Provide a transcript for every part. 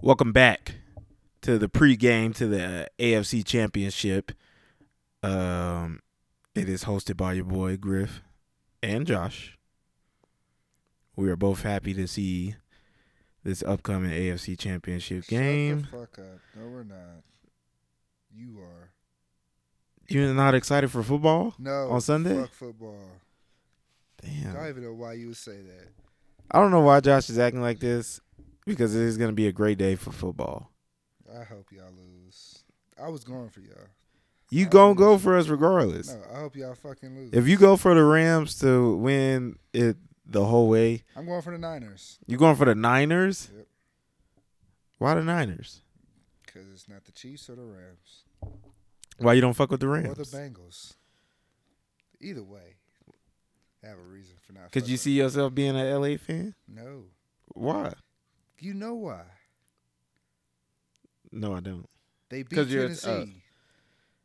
Welcome back to the pregame to the AFC Championship. Um, it is hosted by your boy Griff and Josh. We are both happy to see this upcoming AFC Championship game. Shut the fuck up. No, we're not. You are. You're not excited for football No. on Sunday? Fuck football. Damn. I don't even know why you would say that. I don't know why Josh is acting like this because it is going to be a great day for football. I hope y'all lose. I was going for y'all. You I gonna go for us regardless. No, I hope y'all fucking lose. If you go for the Rams to win it the whole way, I'm going for the Niners you going for the Niners? Yep. Why the Niners? because it's not the Chiefs or the Rams Why you don't fuck with the Rams or the? Bengals. Either way, I have a reason for not. Could you see yourself being an LA fan? No. Why? You know why? No, I don't. They beat uh, Tennessee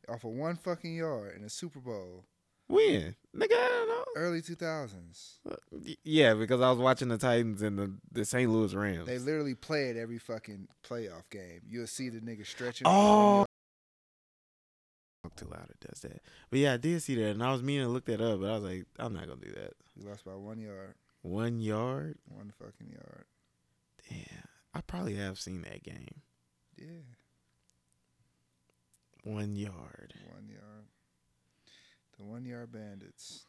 off of one fucking yard in a Super Bowl When? Nigga, I don't know. early 2000s. Yeah, because I was watching the Titans and the, the St. Louis Rams. They literally play it every fucking playoff game. You'll see the nigga stretching. Oh. Talk too loud, it does that. But yeah, I did see that, and I was meaning to look that up, but I was like, I'm not gonna do that. We lost by one yard, One yard? one fucking yard. Damn, I probably have seen that game. Yeah, One yard. one yard. The one yard bandits,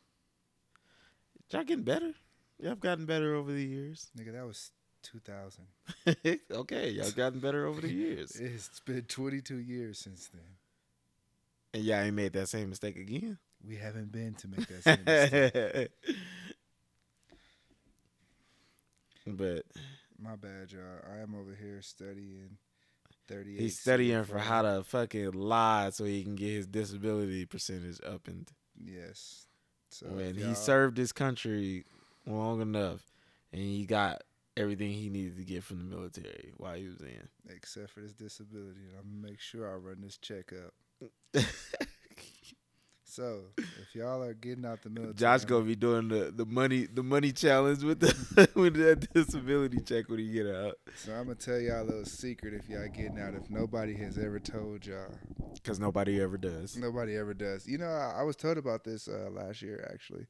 Y'all getting better? Y'all gotten better over the years. nigga. That was 2000. okay, y'all gotten better over the years. It's been 22 years since then. And y'all ain't made that same mistake again. We haven't been to make that same mistake. but My bad, y'all. I am over here studying 38. he's studying for how to fucking lie so he can get his disability percentage up and Yes. So when he served his country long enough and he got everything he needed to get from the military while he was in. except for this disability, I'm gonna make sure I run this check up. So if y'all are getting out the military, Josh gonna be doing the, the money the money challenge with the with that disability check when he get out. So I'm gonna tell y'all a little secret if y'all getting out. If nobody has ever told y'all, Cause nobody ever does. nobody ever does. You know, I, I was told about this uh, last year actually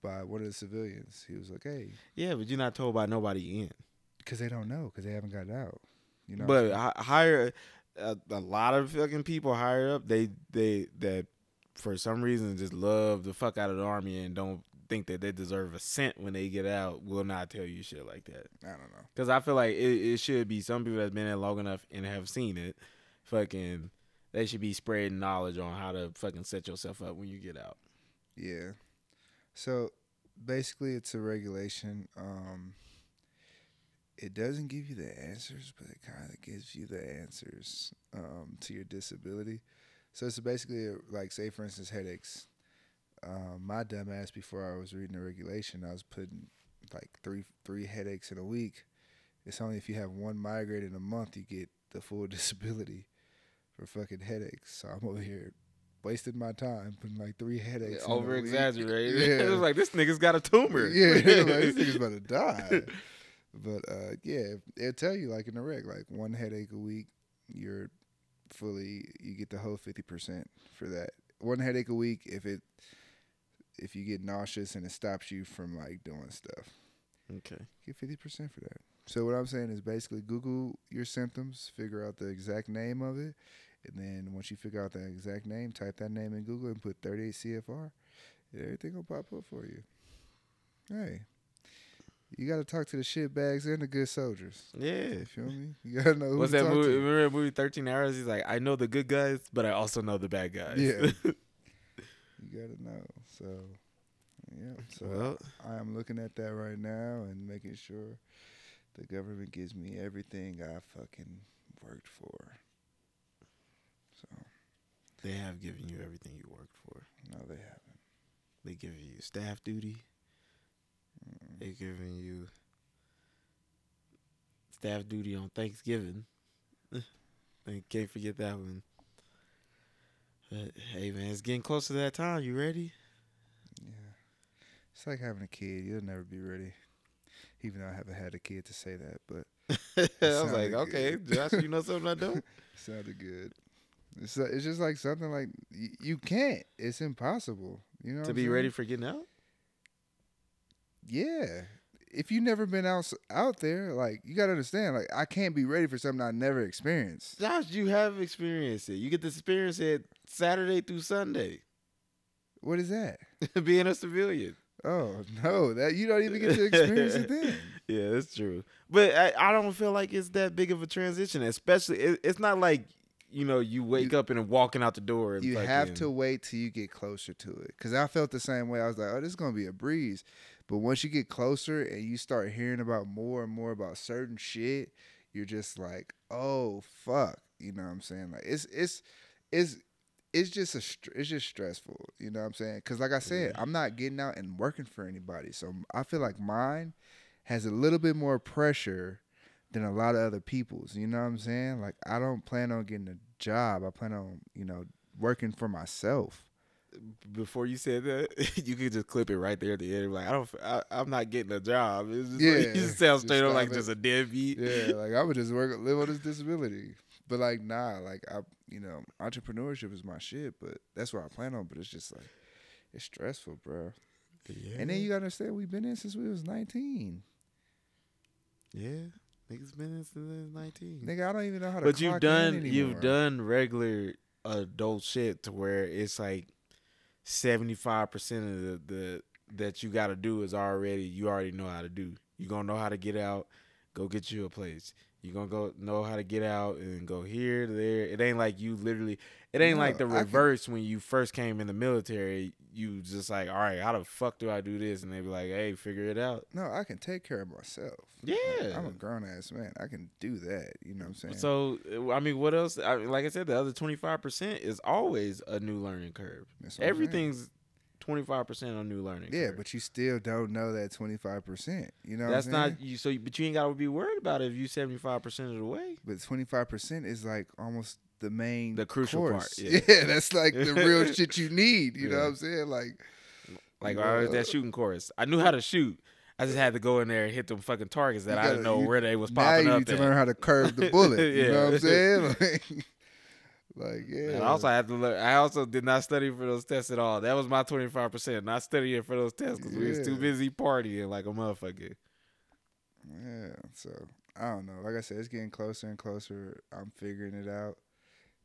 by one of the civilians. He was like, "Hey, Yeah, but you're not told by nobody in. because they don't know because they haven't gotten out." You know, but higher, a, a lot of fucking people higher up, they they that for some reason just love the fuck out of the army and don't think that they deserve a cent when they get out. Will not tell you shit like that. I don't know. Because I feel like it, it should be some people that's been there long enough and have seen it. Fucking, they should be spreading knowledge on how to fucking set yourself up when you get out. Yeah. So basically, it's a regulation. Um, it doesn't give you the answers, but it kind of gives you the answers um, to your disability. So it's basically uh, like, say, for instance, headaches. Um, my dumbass, before I was reading the regulation, I was putting like three three headaches in a week. It's only if you have one migraine in a month you get the full disability for fucking headaches. So I'm over here wasting my time putting like three headaches. in a Over exaggerated. Yeah. it was like, this nigga's got a tumor. Yeah, like, this nigga's about to die. But uh, yeah, it'll tell you like in the reg, like one headache a week, you're fully you get the whole fifty percent for that. One headache a week if it if you get nauseous and it stops you from like doing stuff. Okay. Get fifty percent for that. So what I'm saying is basically Google your symptoms, figure out the exact name of it, and then once you figure out the exact name, type that name in Google and put 38 CFR. and Everything will pop up for you. Hey, you got to talk to the shit bags and the good soldiers. Yeah. You feel me? You got to know who What's that movie? to. Remember that movie Thirteen Hours? He's like, I know the good guys, but I also know the bad guys. Yeah. You got to know. So, yeah. So well, I am looking at that right now and making sure the government gives me everything I fucking worked for. So, they have given you everything you worked for. no, they haven't. They give you staff duty. Mm. They giving you staff duty on Thanksgiving. I can't forget that one. But hey man, it's getting close to that time. You ready? Yeah. It's like having a kid. You'll never be ready. Even though I haven't had a kid to say that, but I was like, okay. Josh, you know something I don't. Sounded good. It's uh, it's just like something like y- you can't. It's impossible. You know to be saying? ready for getting out. Yeah. If you never been out out there, like you gotta understand, like I can't be ready for something I never experienced. Josh, you have experienced it. You get to experience it Saturday through Sunday, What is that? being a civilian. Oh no, that you don't even get to experience it then. Yeah, that's true. But I, I don't feel like it's that big of a transition. Especially, it, it's not like you know you wake You- up and walking out the door. And You have to wait till you get closer to it. Cause I felt the same way. I was like, oh, this is gonna be a breeze. But once you get closer and you start hearing about more and more about certain shit, you're just like, oh fuck. You know what I'm saying? Like it's it's it's it's just a it's just stressful. You know what I'm saying? Cause like I said, I'm not getting out and working for anybody. So I feel like mine has a little bit more pressure than a lot of other people's. You know what I'm saying? Like I don't plan on getting a job. I plan on, you know, working for myself. Before you said that, you could just clip it right there at the end. Like I don't, I, I'm not getting a job. It's just Yeah, like, you just sound just straight up like it. just a deadbeat. Yeah, like I would just work live on this disability. But like nah, like I you know, entrepreneurship is my shit, but that's what I plan on, but it's just like it's stressful, bro. Yeah. And then you gotta understand we've been in since we was 19. yeah, niggas been in since they was 19. Nigga, I don't even know how to but you've clock in done you've done regular adult shit to where it's like 75% of the, the that you got to do is already you already know how to do. You're gonna know how to get out go get you a place. You're gonna go know how to get out and go here there. It ain't like you literally it ain't like the No, I can- reverse when you first came in the military you just like all right how the fuck do i do this and they be like hey figure it out No, I can take care of myself. yeah Like, I'm a grown ass man. I can do that. You know what I'm saying? So I mean, what else? I, like I said, the other twenty five percent is always a new learning curve. Everything's twenty five percent a new learning. Yeah, curve. but you still don't know that 25%. You know that's what I'm not you. So, but you ain't got to be worried about it if you seventy five percent of the way. But twenty five percent is like almost the main, The crucial part, course. yeah. that's like the real shit you need. You know what I'm saying? Like, Like you oh, I was that uh, shooting course. I knew how to shoot. I just had to go in there and hit them fucking targets that You I didn't know you- where they was popping you up need to at. learn how to curve the bullet. You know what I'm saying? Like, like yeah. And I also had to learn. I also did not study for those tests at all. That was my twenty five percent. Not studying for those tests because we was too busy partying like a motherfucker. Yeah, so I don't know. Like I said, it's getting closer and closer. I'm figuring it out,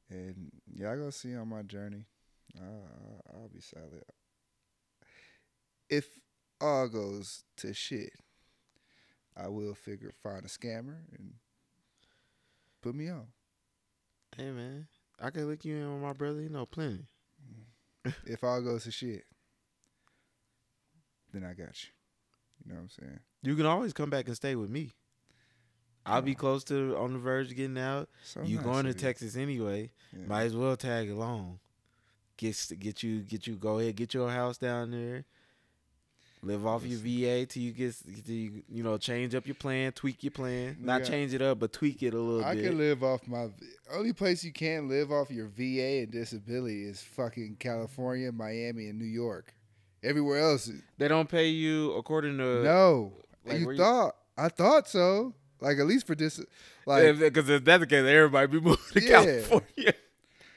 and y'all gonna see on my journey. Uh, I'll be solid. If all goes to shit, I will figure find a scammer and put me on. Hey man, I can look you in with my brother. You know plenty. if all goes to shit, then I got you. You know what I'm saying? You can always come back and stay with me. I'll be close to on the verge of getting out. So you nice going to. Texas anyway? Yeah. Might as well tag along. Get get you get you go ahead get your house down there. Live off your VA till you get till you, you know change up your plan, tweak your plan. Not Yeah. change it up, but tweak it a little I bit. can live off my only place you can't live off your VA and disability is fucking California, Miami, and New York. Everywhere else, they don't pay you according to no. like, you where you- thought I thought so. Like at least for this, like, because if that's the case, everybody be moving to Yeah. California.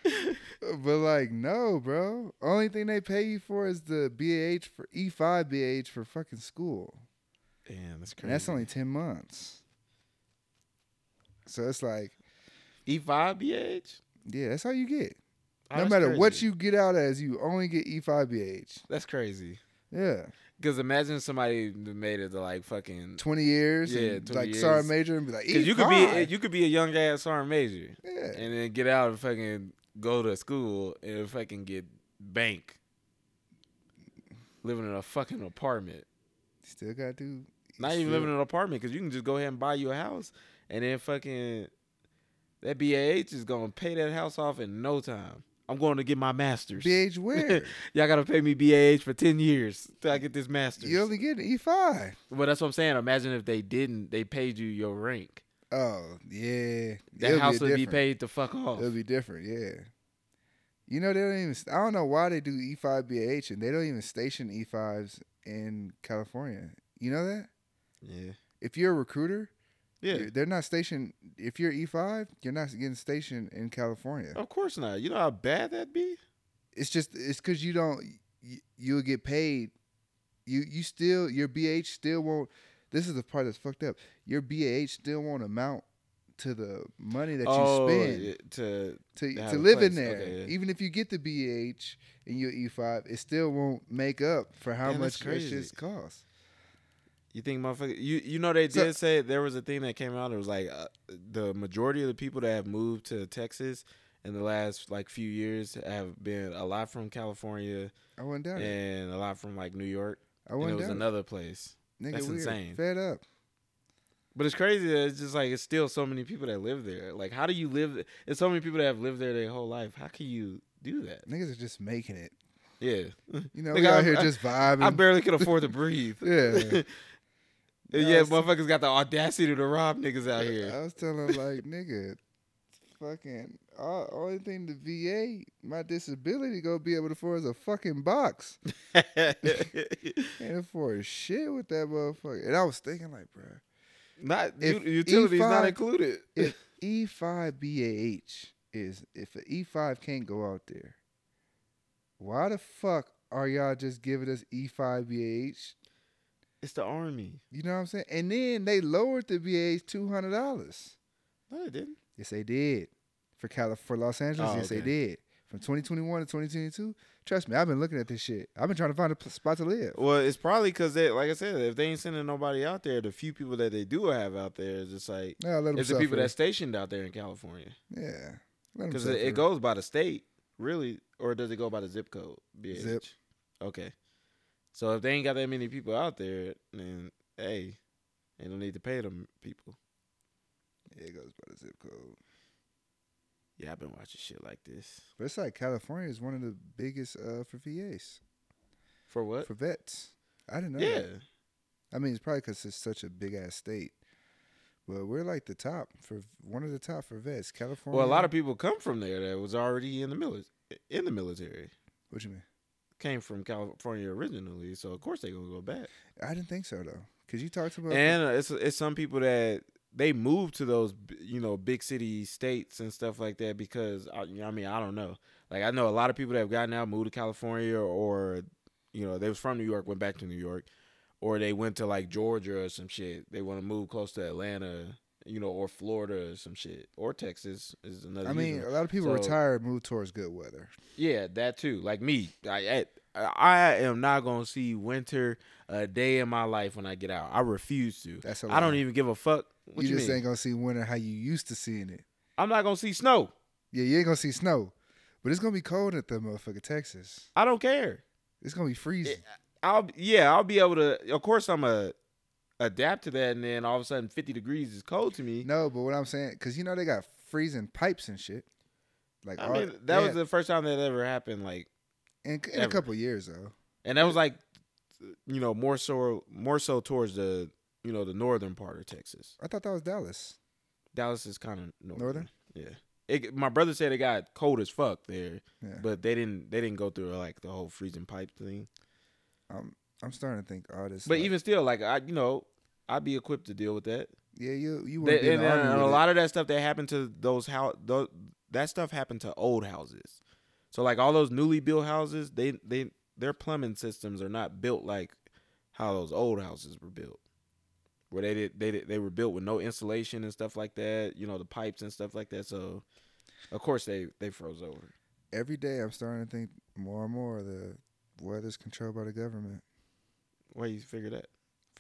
but like no, bro. Only thing they pay you for is the BAH for E five BAH for fucking school, Damn, that's crazy. and that's only ten months. So it's like, E five BH. yeah, that's how you get. Oh, no matter what you get out as, you only get E five BH. That's crazy. Yeah. Because imagine somebody made it to like fucking. twenty years, Yeah, and 20 like years. sergeant major, and be like, Because you could E5. be you could be a young ass sergeant major yeah, and then get out and fucking go to school and fucking get bank. Living in a fucking apartment. still got to. Not even living in an apartment because you can just go ahead and buy you a house and then fucking that BAH is gonna pay that house off in no time. I'm going to get my master's. BH where Y'all gotta pay me BAH for ten years till I get this master's. you only get an E five. Well, that's what I'm saying. Imagine if they didn't, they paid you your rank. Oh yeah, That It'll house would be paid to fuck off. It'll be different. Yeah. You know they don't even. I don't know why they do E five BH and they don't even station E fives in California. You know that yeah. if you're a recruiter, Yeah. They're not stationed. If you're E five, you're not getting stationed in California. Of course not. You know how bad that'd be? It's just it's because you don't. You, you'll get paid. You you still your BH still won't. This is the part that's fucked up. Your BH still won't amount to the money that you oh, spend yeah, to to to live in there. Okay, yeah. Even if you get the BH and you're E5, it still won't make up for how Damn, much crazy. costs. You think motherfucker? You you know they So- did say there was a thing that came out. It was like uh, the majority of the people that have moved to Texas in the last like few years have been a lot from California I doubt it. and a lot from like New York. I went And it was another place. Nigga, that's insane. Fed up. But it's crazy that it's just like it's still so many people that live there. Like, how do you live? It's so many people that have lived there their whole life. How can you do that? Niggas are just making it. Yeah, You know, Nigga, we out I'm- here I- just vibing. I barely can afford to breathe. yeah. And Yeah, yeah, motherfuckers got the audacity to rob niggas out here. I was telling like, nigga, fucking, all, only thing the VA, my disability gonna be able to afford is a fucking box. Can't afford shit with that motherfucker. And I was thinking, like, bruh, not If utilities not E5 included. if E5 BAH is, if an E5 can't go out there, why the fuck are y'all just giving us E E5 BAH? It's the army. You know what I'm saying? And then they lowered the BAH $200. No, they didn't. Yes, they did. For Cali- for Los Angeles, Oh, yes, they did. From 2021 to 2022, trust me, I've been looking at this shit. I've been trying to find a spot to live. Well, it's probably because they, like I said, if they ain't sending nobody out there, the few people that they do have out there is just like Yeah, let it's the people that's stationed out there in California. yeah, Because it, it goes by the state, really, or does it go by the zip code? BH? Zip. Okay. So if they ain't got that many people out there, then hey, they don't need to pay them people. Yeah, it goes by the zip code. Yeah, I've been watching shit like this. But it's like California is one of the biggest uh, for VAs For what? for vets. I didn't know. yeah. that. I mean, it's probably because it's such a big ass state. But we're like the top for one of the top for vets. California. Well, a lot of people come from there that was already in the mili- in the military. What you mean? Came from California originally, so of course they gonna go back. I didn't think so though. Cause you talked about And uh, it's it's some people that they move to those you know big city states and stuff like that because I, you know, I mean I don't know. Like I know a lot of people that have gotten out, moved to California, or you know they was from New York, went back to New York, or they went to like Georgia or some shit. They want to move close to Atlanta, you know, or Florida or some shit, or Texas is another. I mean, usual. a lot of people So- retire and move towards good weather. Yeah, that too. Like me, I, I I am not gonna see winter a day in my life when I get out. I refuse to. That's I don't even give a fuck. What you, you, just mean? ain't gonna see winter how you used to seeing it. I'm not gonna see snow. Yeah, you ain't gonna see snow, but it's gonna be cold at the motherfucking Texas. I don't care. It's gonna be freezing. I'll yeah, I'll be able to. Of course, I'm a adapt to that, and then all of a sudden, 50 degrees is cold to me. No, but what I'm saying, cause you know they got freezing pipes and shit. Like I all- mean, that was the first time that ever happened. Like, in, in a couple years though. and that was like, you know, more so more so towards the you know the northern part of Texas. I thought that was Dallas. Dallas is kind of northern. Northern? Yeah. It, my brother said it got cold as fuck there, Yeah, but they didn't they didn't go through like the whole freezing pipe thing. I'm I'm starting to think all this. But like- even still, like I you know I'd be equipped to deal with that. yeah, you you would and, and a lot of that stuff that happened to those how those, that stuff happened to old houses. So like all those newly built houses, they they their plumbing systems are not built like how those old houses were built. Where they did they did, they were built with no insulation and stuff like that, you know, the pipes and stuff like that. So of course they they froze over. Every day, I'm starting to think more and more the weather's controlled by the government. Why you figure that?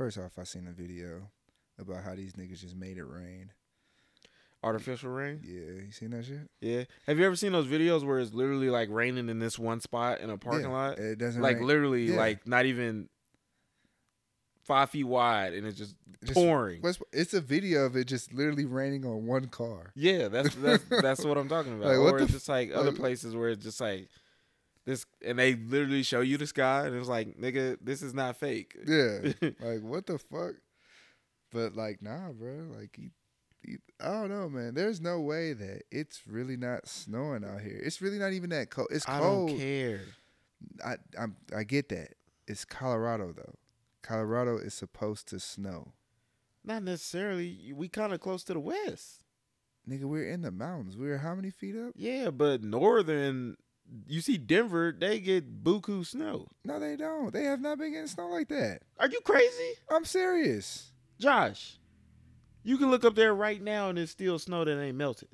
First off, I seen a video about how these niggas just made it rain. Artificial rain? Yeah, you seen that shit? Yeah. Have you ever seen those videos where it's literally like raining in this one spot in a parking Yeah, lot? It doesn't Like rain. literally, Yeah. like not even five feet wide, and it's just, Just- pouring. It's a video of it just literally raining on one car. Yeah, that's that's that's what I'm talking about. Like, or it's just like other fuck? places where it's just like this, and they literally show you the sky, and it's like, nigga, this is not fake. Yeah, like what the fuck? But like, nah, bro. Like, you, you, I don't know, man. There's no way that it's really not snowing out here. It's really not even that cold. It's cold I don't care. I I'm, I get that. It's Colorado though. Colorado is supposed to snow. Not necessarily. We kind of close to the west. Nigga, we're in the mountains. We're how many feet up? Yeah, but northern, you see Denver, they get buku snow. No, they don't. They have not been getting snow like that. Are you crazy, I'm serious. Josh? You can look up there right now, and it's still snow that ain't melted.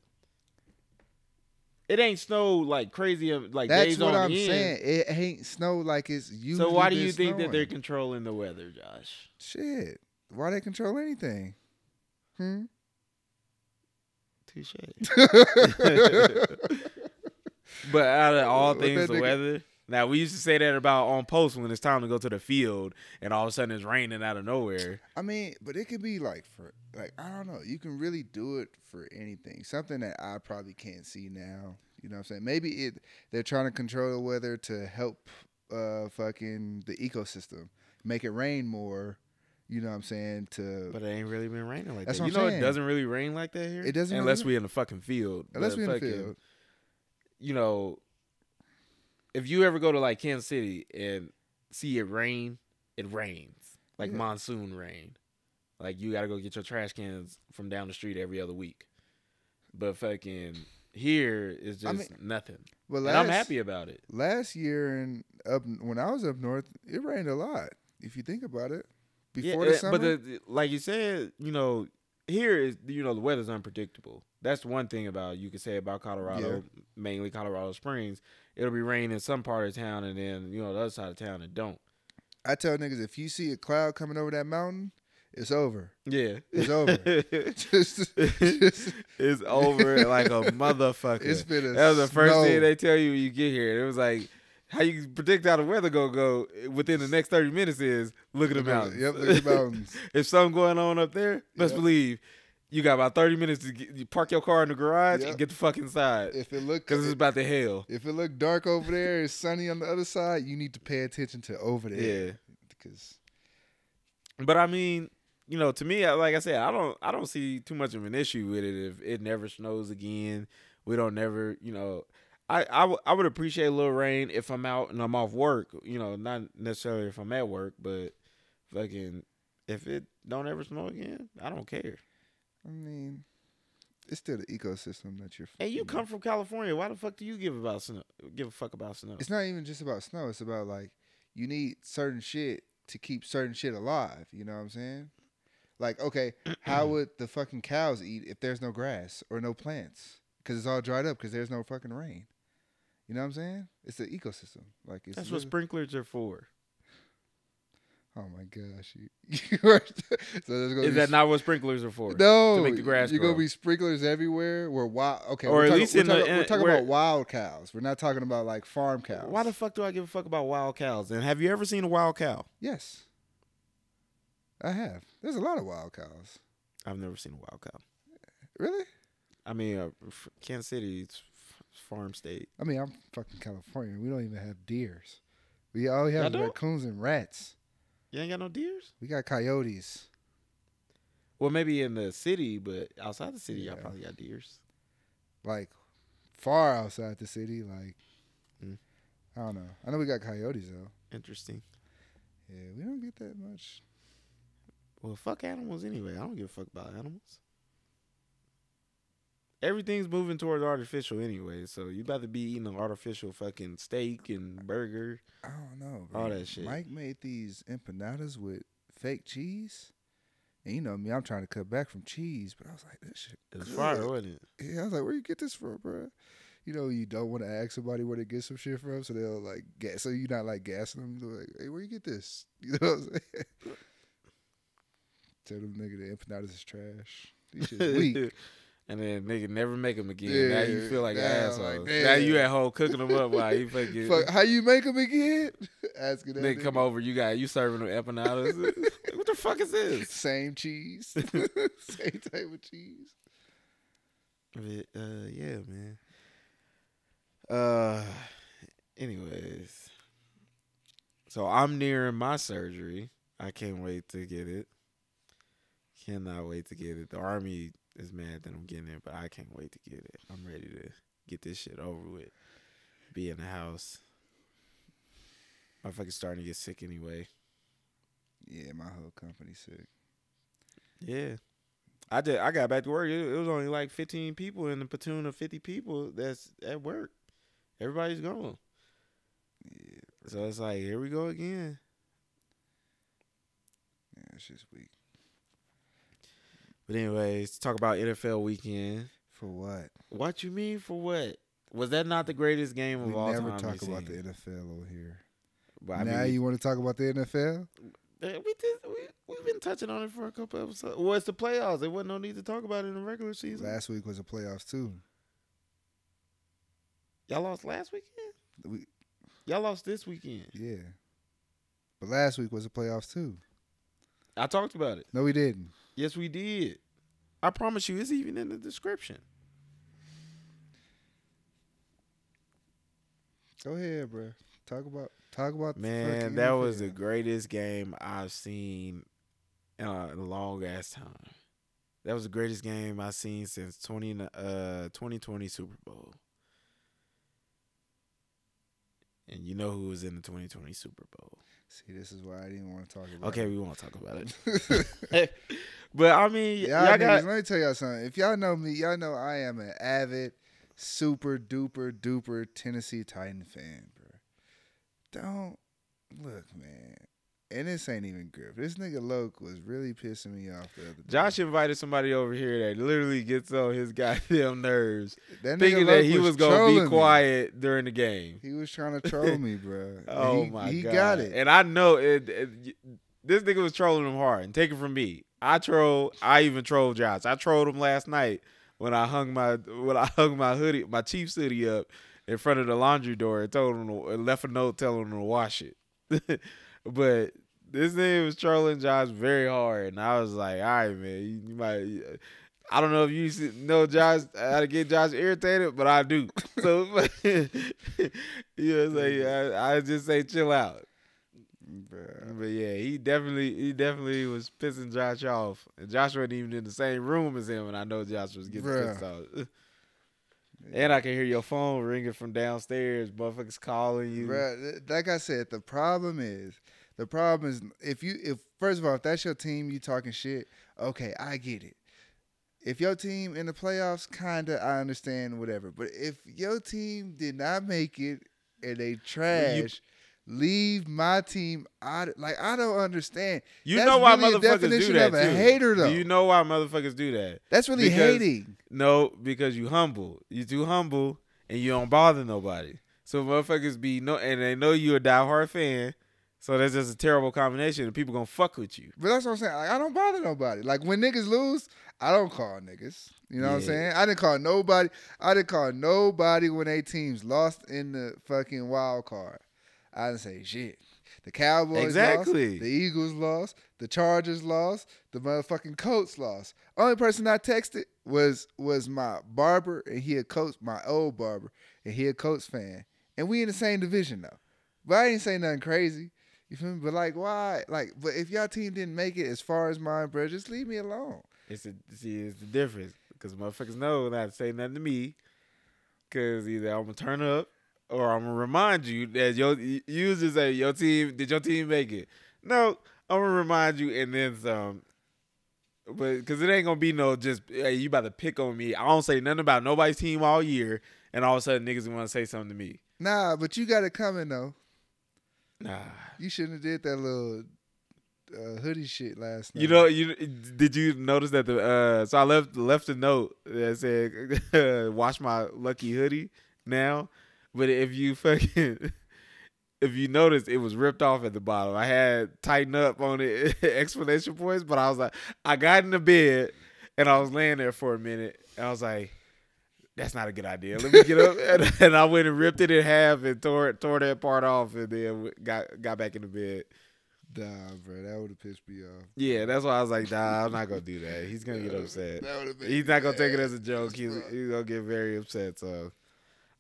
It ain't snow like crazy, uh, like That's days what on I'm end. saying. It ain't snow like it's usually. So why do you think that they're controlling the weather, Josh? shit? Why they control anything? Hmm. Touche. But out of all things, the nigga- weather. Now we used to say that about on post when it's time to go to the field, and all of a sudden it's raining out of nowhere. I mean, but it could be like for like I don't know. You can really do it for anything. Something that I probably can't see now. You know what I'm saying? Maybe it they're trying to control the weather to help uh fucking the ecosystem, make it rain more. You know what I'm saying? To But it ain't really been raining like That's that. what You I'm know, saying. it doesn't really rain like that here. It doesn't unless really- we in the fucking field. unless But we in the fucking- field. You know, if you ever go to like Kansas City and see it rain, it rains like Yeah. monsoon rain. Like you got to go get your trash cans from down the street every other week. But fucking here is just I mean, nothing. But and I'm happy about it. Last year and up when I was up north, it rained a lot. If you think about it, before yeah, the uh, summer. but the, like you said, you know, here is you know the weather's unpredictable. That's one thing about you could say about Colorado, mainly Colorado Springs. It'll be raining in some part of town, and then you know the other side of town it don't. I tell niggas if you see a cloud coming over that mountain, it's over. Yeah, It's over. just, just it's over like a motherfucker. it's been a that was the first snow. thing they tell you when you get here. It was like how you predict how the weather gonna go within the next thirty minutes is look at the mountains. Yep, look at the mountains. if something going on up there, best Yep. believe you got about thirty minutes to get, you park your car in the garage Yep. and get the fuck inside If it look because it's about to hail. if it look dark over there, it's sunny on the other side. You need to pay attention to over there. Yeah. because But I mean, you know, to me, like I said, I don't, I don't see too much of an issue with it if it never snows again. We don't never, you know, I, I, w- I would appreciate a little rain if I'm out and I'm off work. You know, not necessarily if I'm at work, but fucking if it don't ever snow again, I don't care. I mean, it's still the ecosystem that you're. And you know. come from California, why the fuck do you give about snow? Give a fuck about snow? It's not even just about snow. It's about like you need certain shit to keep certain shit alive. You know what I'm saying? Like, okay, how would the fucking cows eat if there's no grass or no plants? Because it's all dried up because there's no fucking rain. You know what I'm saying? It's the ecosystem. Like it's That's what sprinklers are for. Oh my gosh, you, you are, so Is that not what sprinklers are for? no to make the grass You're grow. gonna be sprinklers everywhere. We're wild. Okay, Or we're at talking, least we're in the- talking, we're talking about wild cows. We're not talking about like farm cows. Why the fuck do I give a fuck about wild cows? And have you ever seen a wild cow? Yes, I have. There's a lot of wild cows. I've never seen a wild cow. Really? I mean, uh, Kansas City, farm state. I mean, I'm fucking California. We don't even have deers. We all have Y'all is don't? raccoons and rats. You ain't got no deers. We got coyotes. Well, maybe in the city, but outside the city, y'all probably got deers. Like far outside the city. Like Mm. I don't know. I know we got coyotes though. Interesting. Yeah, we don't get that much. Well, fuck animals anyway. I don't give a fuck about animals. Everything's moving towards artificial anyway, so you about to be eating an artificial fucking steak and burger. I don't know. Bro. All that shit. Mike made these empanadas with fake cheese. And you know me, I'm trying to cut back from cheese, but I was like, this shit. It was good. fire, wasn't it? Yeah, I was like, where you get this from, bro? You know, you don't want to ask somebody where they get some shit from, so they'll like gas. So you're not like gassing them. They're like, hey, where you get this? You know what I'm saying? Tell them nigga the empanadas is trash. These shit's weak. and then nigga never make them again. now you feel like an asshole. like, now you at home cooking them up while you fucking Fuck, how you make them again? Asking that nigga come over. You got you serving them empanadas. what the fuck is this? Same cheese, same type of cheese. But, uh, yeah, man. Uh, anyways, so I'm nearing my surgery. I can't wait to get it. Cannot wait to get it. The army is mad that I'm getting it, but I can't wait to get it. I'm ready to get this shit over with. Be in the house. Motherfucker's starting to get sick anyway. Yeah, my whole company sick. Yeah. I just I got back to work. It, it was only like 15 people in the platoon of 50 people that's at work. Everybody's gone. Yeah, So it's like, here we go again. yeah, it's just weak. But anyways, talk about NFL weekend. For what? What you mean for what? Was that not the greatest game of We all time? talk never talk about the? NFL over here. But I now mean, you want to talk about the NFL? Eh, we did. We we've been touching on it for a couple episodes. Well, it's the playoffs. There wasn't no need to talk about it in the regular season. Last week was the playoffs too. Y'all lost last weekend. We, Y'all lost this weekend. yeah, but last week was the playoffs too. I talked about it. No, we didn't. Yes, we did. I promise you, it's even in the description. Go ahead, bro. Talk about talk about the Man, that was the greatest game I've seen in a long ass time. That was the greatest game I've seen since 20, uh, 2020 Super Bowl. And you know who was in the 2020 Super Bowl. See, this is why I didn't want to talk about. Okay, it. Okay, we won't talk about it. but I mean, y'all, y'all niggas, got let me tell y'all something. If y'all know me, y'all know I am an avid, super duper duper Tennessee Titan fan, bro. Don't look, man. And this ain't even Griff. This nigga Loke was really pissing me off the other day. Josh invited somebody over here that literally gets on his goddamn nerves, that nigga thinking that he was gonna trolling be me. quiet during the game. He was trying to troll me, bro. Oh he, my he god! got it. And I know it, it- This nigga was trolling him hard. And take it from me, I troll. I even trolled Josh. I trolled him last night when I hung my when I hung my hoodie, my Chiefs hoodie up in front of the laundry door and told him to, and left a note telling him to wash it. but this nigga was trolling Josh very hard, and I was like, all right, man, you, you might. I don't know if you know Josh how to get Josh irritated, but I do. So you know, like I, I just say chill out. Bruh. But yeah, he definitely he definitely was pissing Josh off. And Josh wasn't even in the same room as him, and I know Josh was getting Bruh. pissed off. and I can hear your phone ringing from downstairs, motherfuckers calling you. Bruh, like I said, the problem is the problem is if you if first of all if that's your team, you talking shit. Okay, I get it. If your team in the playoffs, kinda, I understand whatever. But if your team did not make it and they trash, leave my team out. Like I don't understand. You That's know why really motherfuckers do definition that of a too. hater, though. Do you know why motherfuckers do that? That's really Because- hating. No, because you humble. You too humble, and you don't bother nobody. So motherfuckers be no, and they know you a diehard fan. So that's just a terrible combination, and people gonna fuck with you. But that's what I'm saying. Like, I don't bother nobody. Like when niggas lose, I don't call niggas. You know what I'm saying? I didn't call nobody. I didn't call nobody when they teams lost in the fucking wild card. I didn't say shit. The Cowboys Exactly. lost. The Eagles lost. The Chargers lost. The motherfucking Colts lost. Only person I texted was was my barber, and he a Colts, my old barber, and he a Colts fan. And we in the same division though. But I ain't say nothing crazy. You feel me? But like, why? Like, but if y'all team didn't make it as far as mine, bro, just leave me alone. It's a see, it's the difference because motherfuckers know not to say nothing to me, because either I'm gonna turn up or I'm gonna remind you that your you usually say your team did your team make it. No, I'm gonna remind you and then some. But because it ain't gonna be no just hey you about to pick on me. I don't say nothing about nobody's team all year, and all of a sudden niggas want to say something to me. Nah, but you got it coming though. Nah, You shouldn't have did that little uh, hoodie shit last night. You know, you did you notice that the uh so I left left a note that said wash my lucky hoodie now. But if you fucking if you notice it was ripped off at the bottom. I had tighten up on it explanation points, but I was like I got in the bed and I was laying there for a minute and I was like that's not a good idea. Let me get up, and, and I went and ripped it in half and tore tore that part off, and then got got back in the bed. Nah, bro, that would have pissed me off. Yeah, that's why I was like, nah, I'm not gonna do that. He's gonna get upset. He's not gonna take it as a joke. He's, he's gonna get very upset. So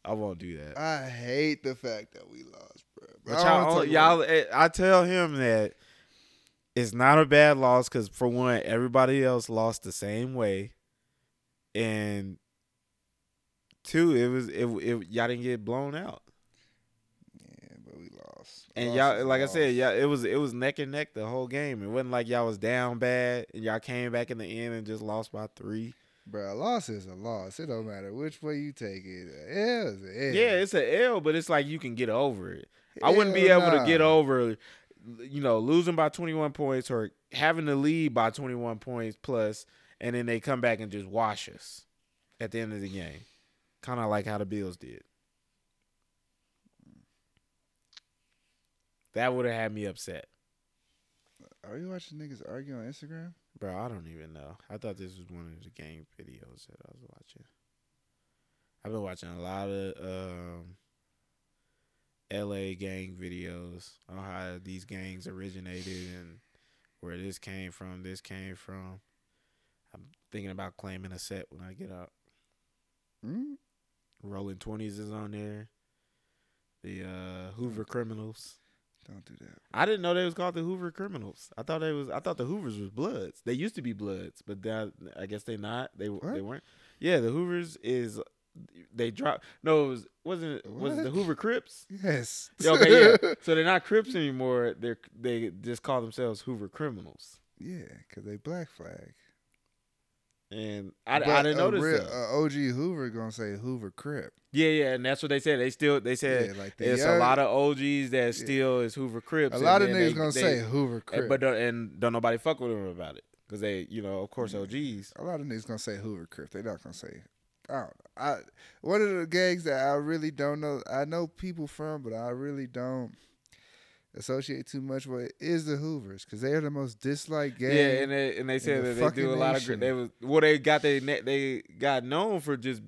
I won't do that. I hate the fact that we lost, bro. But I don't y'all, y'all, eh, I tell him that it's not a bad loss because for one, everybody else lost the same way, and two, it was it, it y'all didn't get blown out. Yeah, but we lost. And y'all, like I said, yeah, it was it was neck and neck the whole game. It wasn't like y'all was down bad and y'all came back in the end and just lost by three. Bro, a loss is a loss. It don't matter which way you take it. L is an L. Yeah, it's an L, but it's like you can get over it. I wouldn't be able to get over, you know, losing by 21 points or having to lead by 21 points plus, and then they come back and just wash us at the end of the game. Kind of like how the Bills did. That would have had me upset. Are you watching niggas argue on Instagram? Bro, I don't even know. I thought this was one of the game videos that I was watching. I've been watching a lot of um, LA gang videos on how these gangs originated and where this came from, this came from. I'm thinking about claiming a set when I get out. Hmm? Rolling Twenties is on there. The uh, Hoover Criminals. Don't do that. I didn't know they was called the Hoover Criminals. I thought they was. I thought the Hoovers was Bloods. They used to be Bloods, but that, I guess they not. They they weren't. Yeah, the Hoovers is. They dropped. No, it was wasn't it was it the Hoover Crips? Yes. Okay, yeah. So they're not Crips anymore. They're they just call themselves Hoover Criminals. yeah, because they black flag. And I, I didn't notice real- that. uh, OG Hoover gonna say Hoover Crip. yeah, yeah, and that's what they said. They still they said yeah, like the it's a lot of OGs that still is Hoover Crips. a lot of niggas they- gonna they- say Hoover Crip. but don't, and don't nobody fuck with them about it because they you know of course Yeah. OGs. a lot of niggas gonna say Hoover Crip. They not gonna say. I don't know. I one of the gangs that I really don't know. I know people from, but I really don't associate too much with is the Hoovers because they are the most disliked gang. Yeah, and they and they said the that they do a lot of gr- they was well they got they they got known for just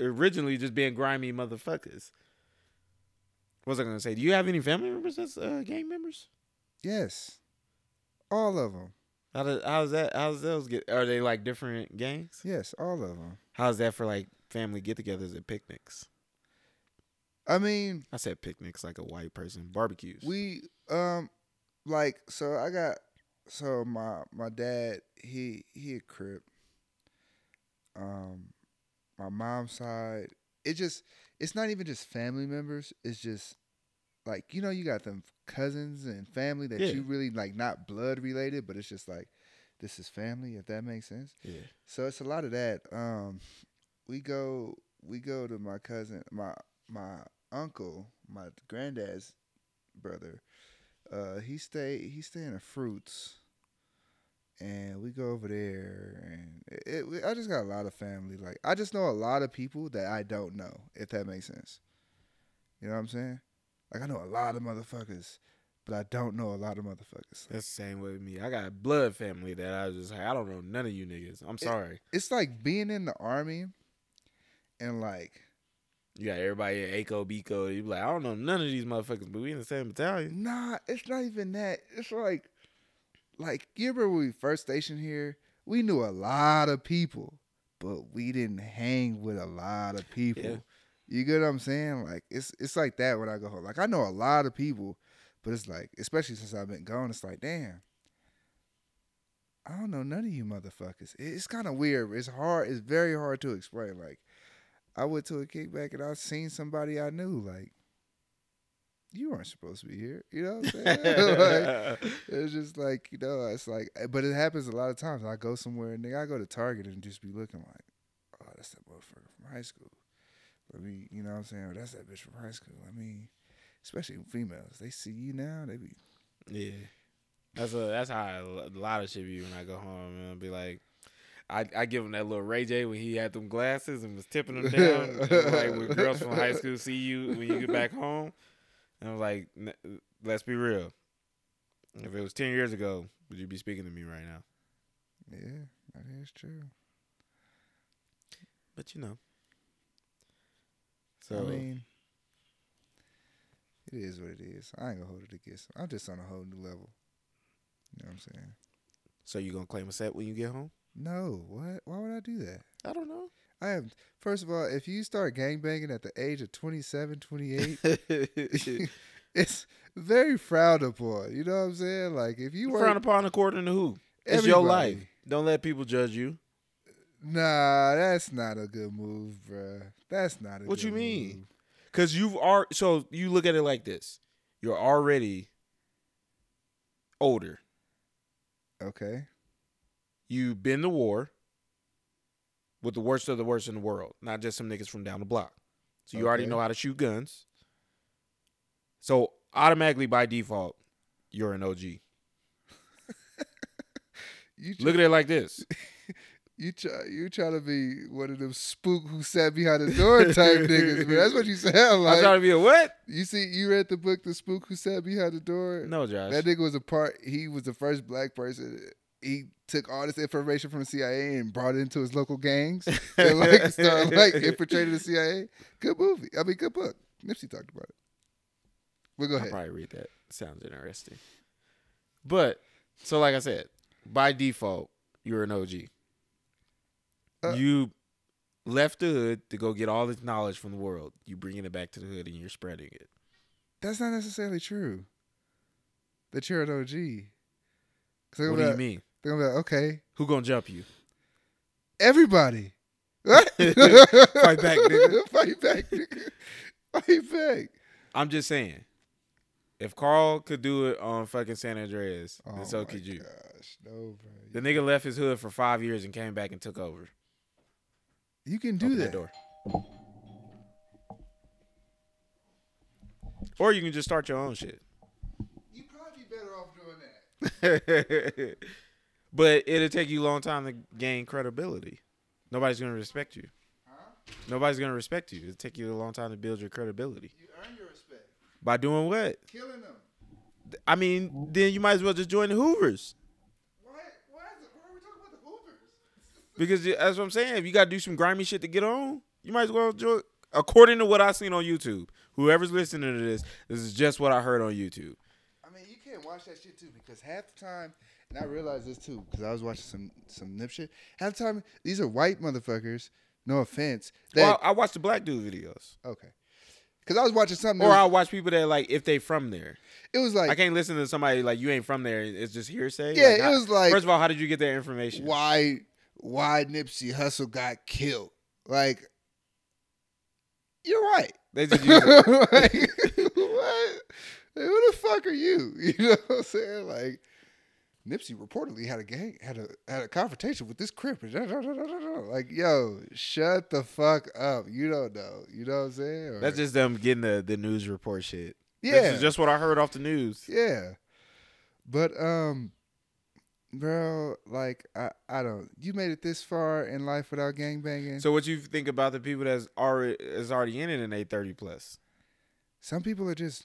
originally just being grimy motherfuckers. What was I gonna say? Do you have any family members that's uh, gang members? yes, all of them. How does how's that? How's those get? Are they like different gangs? Yes, all of them. How's that for like family get-togethers and picnics? I mean, I said picnics like a white person barbecues. we um like so I got so my my dad he he a crip. Um my mom's side it just it's not even just family members, it's just like you know you got them cousins and family that Yeah. you really like not blood related, but it's just like this is family if that makes sense. yeah. So it's a lot of that. Um, we go we go to my cousin, my my uncle, my granddad's brother. Uh, he stay he stay in the fruits, and we go over there, and it, it, I just got a lot of family. Like I just know a lot of people that I don't know, if that makes sense. You know what I'm saying? Like I know a lot of motherfuckers, but I don't know a lot of motherfuckers. That's the same with me. I got blood family that I was just like, I don't know none of you niggas. I'm sorry. It's like being in the army, and like You got everybody in ACO, BCO. You be like, I don't know none of these motherfuckers, but we in the same battalion. Nah, it's not even that. It's like, like you remember when we first stationed here? We knew a lot of people, but we didn't hang with a lot of people. Yeah. You get what I'm saying? Like it's it's like that when I go home. Like I know a lot of people, but it's like, especially since I've been gone, it's like, damn. I don't know none of you motherfuckers. It's kind of weird. It's hard. It's very hard to explain. Like, I went to a kickback and I seen somebody I knew. Like, you weren't supposed to be here. You know what I'm saying? like, it's just like you know, it's like, eh, but it happens a lot of times. I go somewhere and nigga, I go to Target and just be looking like, oh, that's that motherfucker from high school. Let me, you know what I'm saying? Or that's that bitch from high school. I mean, especially females, they see you now, they be, yeah. That's a, that's how I, a lot of shit be when I go home and I'll be like, I, I give him that little Ray J when he had them glasses and was tipping them down. like when girls from high school see you when you get back home. And I'm like, "N- let's be real. If it was 10 years ago, would you be speaking to me right now? yeah, that is true. But you know. So, I mean, it is what it is. I ain't gonna hold it against. I'm just on a whole new level. You know what I'm saying? so you going to claim a set when you get home? No, what? Why would I do that? I don't know. I am. First of all, if you start gangbanging at the age of 27, 28, it's very frowned upon. You know what I'm saying? Like if you were Frowned upon according to who? It's your life. Don't let people judge you. Nah, that's not a good move, bro. That's not a. What you mean? move. Cause you've are so you look at it like this. you're already older. Okay. You've been to war with the worst of the worst in the world, not just some niggas from down the block. So you already know how to shoot guns. So automatically by default, you're an OG. You try, Look at it like this. you try you try to be one of them spook who sat behind the door type niggas, man. That's what you sound I'm like. trying to be a what? you see, you read the book, The Spook Who Sat Behind the Door. No, Josh. That nigga was a part. He was the first black person. He took all this information from the CIA and brought it into his local gangs and like started like infiltrating the CIA. Good movie. I mean, good book. Nipsey talked about it. But go ahead. I'll probably read that. Sounds interesting. But so, like I said, by default, you're an OG. Uh, you left the hood to go get all this knowledge from the world. You bringing it back to the hood and you're spreading it. That's not necessarily true. That you're an OG. What do you mean? They're gonna be like, okay, Who gonna jump you? everybody. Fight back, nigga. Fight back, nigga. Fight back. I'm just saying. If Carl could do it on fucking San Andreas, Oh then so oh my could you. gosh, no, bro. The nigga left his hood for five years and came back and took over. You can do Open that. door. Or you can just start your own shit. You probably be better off doing that. but it'll take you a long time to gain credibility. Nobody's gonna respect you. Nobody's gonna respect you. It'll take you a long time to build your credibility. You earn your respect. By doing what? Killing them. I mean, then you might as well just join the Hoovers. Why? Why, is why are we talking about the Hoopers? Because that's what I'm saying. If you gotta do some grimy shit to get on, you might as well join. According to what I've seen on YouTube, whoever's listening to this, this is just what I heard on YouTube. I mean, you can't watch that shit too because half the time, and I realized this too because I was watching some some nip shit. Half the time, these are white motherfuckers. No offense. That Well, I, I watch the black dude videos, okay. Because I was watching something. or I watch people that like if they from there. it was like I can't listen to somebody like you ain't from there. It's just hearsay. Yeah, Like, it how- was like- First of all, how did you get that information? why why Nipsey Hussle got killed. Like, you're right. They just use it. like, what? Like, who the fuck are you? You know what I'm saying? Like, Nipsey reportedly had a gang had a had a confrontation with this crip. Like, yo, shut the fuck up. You don't know. You know what I'm saying? Or- That's just them getting the, the news report shit. yeah, This is just what I heard off the news. yeah. But um, bro, like I I don't. You made it this far in life without gang banging. So what you think about the people that's already is already in it and they thirty plus? Some people are just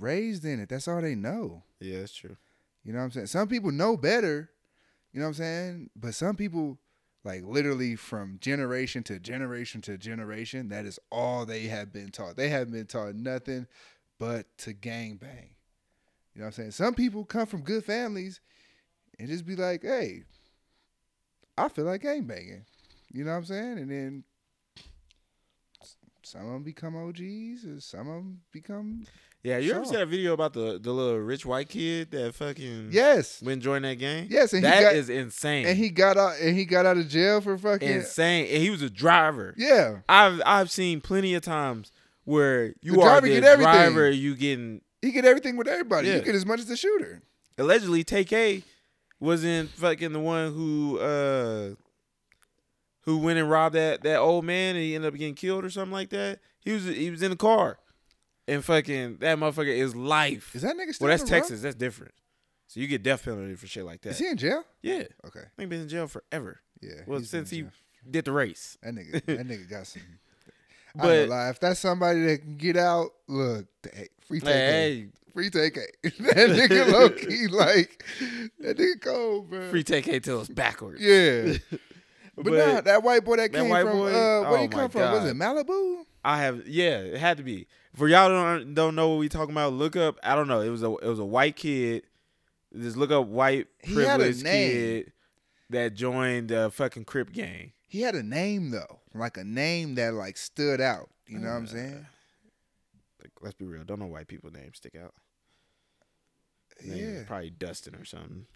raised in it. That's all they know. Yeah, that's true. You know what I'm saying? Some people know better. You know what I'm saying? But some people, like literally from generation to generation to generation, that is all they have been taught. They haven't been taught nothing but to gang bang. You know what I'm saying? Some people come from good families and just be like, hey, I feel like gang banging. You know what I'm saying? And then some of them become OGs and some of them become, Yeah, you ever Sure. see that video about the the little rich white kid that fucking yes. went join that gang? Yes, and he That got- is insane. And he got out and he got out of jail for fucking insane. And he was a driver. Yeah. I've I've seen plenty of times where you The are driver the get everything. driver, you getting He get everything with everybody. Yeah. You get as much as the shooter. allegedly TK wasn't fucking the one who uh who went and robbed that that old man and he ended up getting killed or something like that. He was he was in the car. And fucking that motherfucker is life. Is that nigga still well, that's the run? Texas. That's different. So you get death penalty for shit like that. Is he in jail? yeah. Okay. Ain't been in jail forever. Yeah. Well, since he did the race. that nigga that nigga got some I But- lie. If that's somebody that can get out, look, hey, free take Hey, Free take that nigga low key like that nigga cold, bro. free take TK till it's backwards. Yeah. But, nah, that white boy that That came from boy? uh where Oh he come from? Was it Malibu? I have yeah, it had to be. For y'all don't don't know what we talking about, look up. I don't know. It was a it was a white kid. Just look up white He had a privileged kid that joined the fucking Crip gang. He had a name though. Like a name that like stood out. You know what I'm Uh, saying? Like, let's be real. Don't know white people names stick out. Name Yeah. probably Dustin or something.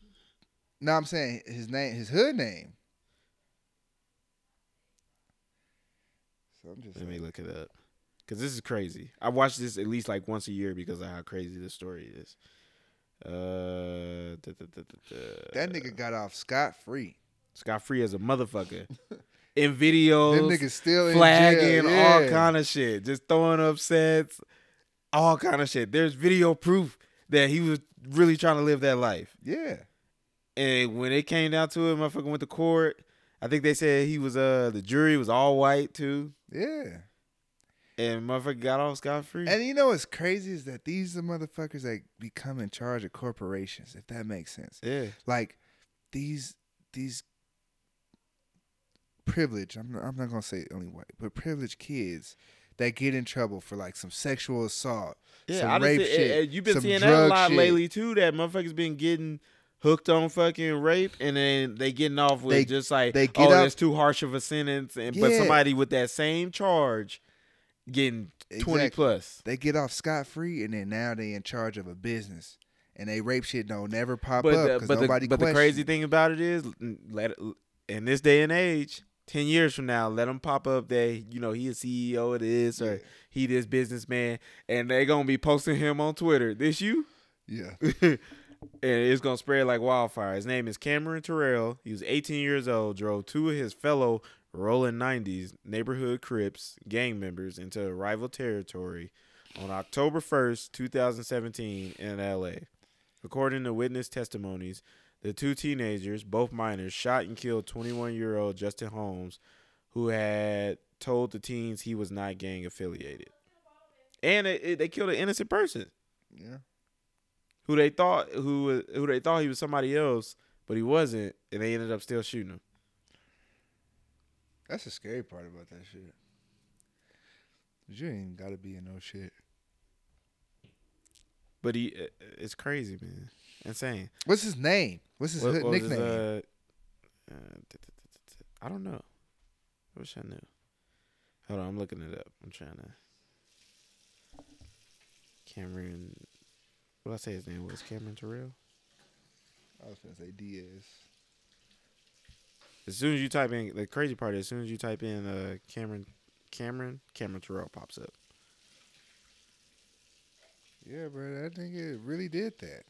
No, I'm saying his name, his hood name. So I'm just Let me look it up. Because this is crazy. I watch this at least like once a year because of how crazy this story is. Uh, da, da, da. That nigga got off scot free. Scot free as a motherfucker in videos, Them niggas still in flagging jail. all kind of shit, just throwing up sets, all kind of shit. There's video proof that he was really trying to live that life. Yeah. And when it came down to it, motherfucker went to court. I think they said he was uh the jury was all white too, Yeah. And motherfucker got off scot free. And you know what's crazy is that these are motherfuckers that become in charge of corporations, if that makes sense. Yeah, Like these these privileged, I'm not, I'm not gonna say only white, but privileged kids that get in trouble for like some sexual assault, yeah. some rape just, shit, eh, you've been seeing that a lot shit. lately too. That motherfuckers been getting hooked on fucking rape, and then they getting off with They- just like, they get oh, up- that's too harsh of a sentence, and but somebody with that same charge getting twenty Exactly. plus. They get off scot free, and then now they in charge of a business, and they rape shit don't never pop But up because nobody. the, but the crazy thing about it is, let it, in this day and age, ten years from now, let them pop up that you know he a CEO of this or Yeah. he this businessman, and they gonna be posting him on Twitter. This you, Yeah, and it's gonna spread like wildfire. His name is Cameron Terrell. He was 18 years old. Drove two of his fellow rolling 90s neighborhood Crips gang members into rival territory on October 1st, 2017, in L.A. According to witness testimonies, the two teenagers, both minors, shot and killed 21-year-old Justin Holmes, who had told the teens he was not gang affiliated, and it, it- they killed an innocent person yeah. who they thought who who they thought he was somebody else, but he wasn't, and they ended up still shooting him. That's the scary part about that shit. You ain't gotta be in no shit. But he, it's crazy, man, insane. What's his name? What's his What- what was his, nickname? uh, uh, I don't know. I wish I knew. Hold on, I'm looking it up. I'm trying to. Cameron, what did I say his name was? Cameron Terrell. I was gonna say Diaz. As soon as you type in the crazy part, is as soon as you type in uh Cameron, Cameron, Cameron Terrell pops up. Yeah, bro, I think it really did that.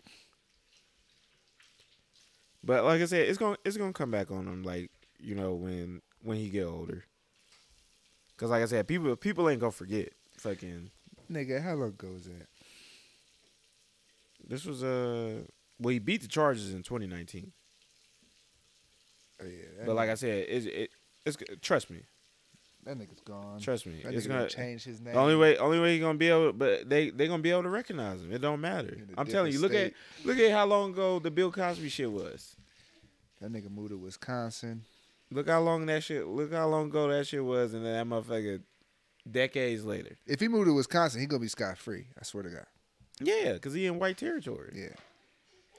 But like I said, it's gonna it's gonna come back on him. Like you know when when he get older. Cause like I said, people people ain't gonna forget. Fucking Nigga, how long ago was that? this was uh well he beat the Chargers in 2019. Oh yeah, But like I said, it it it's trust me, that nigga's gone. trust me. that It's gonna gonna change his name. the only way only way he gonna be able, but they they gonna be able to recognize him. It don't matter. I'm telling you, look different at look at how long ago the Bill Cosby shit was. that nigga moved to Wisconsin. Look how long that shit. Look how long ago that shit was, and then that motherfucker decades later. If he moved to Wisconsin, he gonna be scot free. I swear to God. Yeah, because he in white territory. Yeah.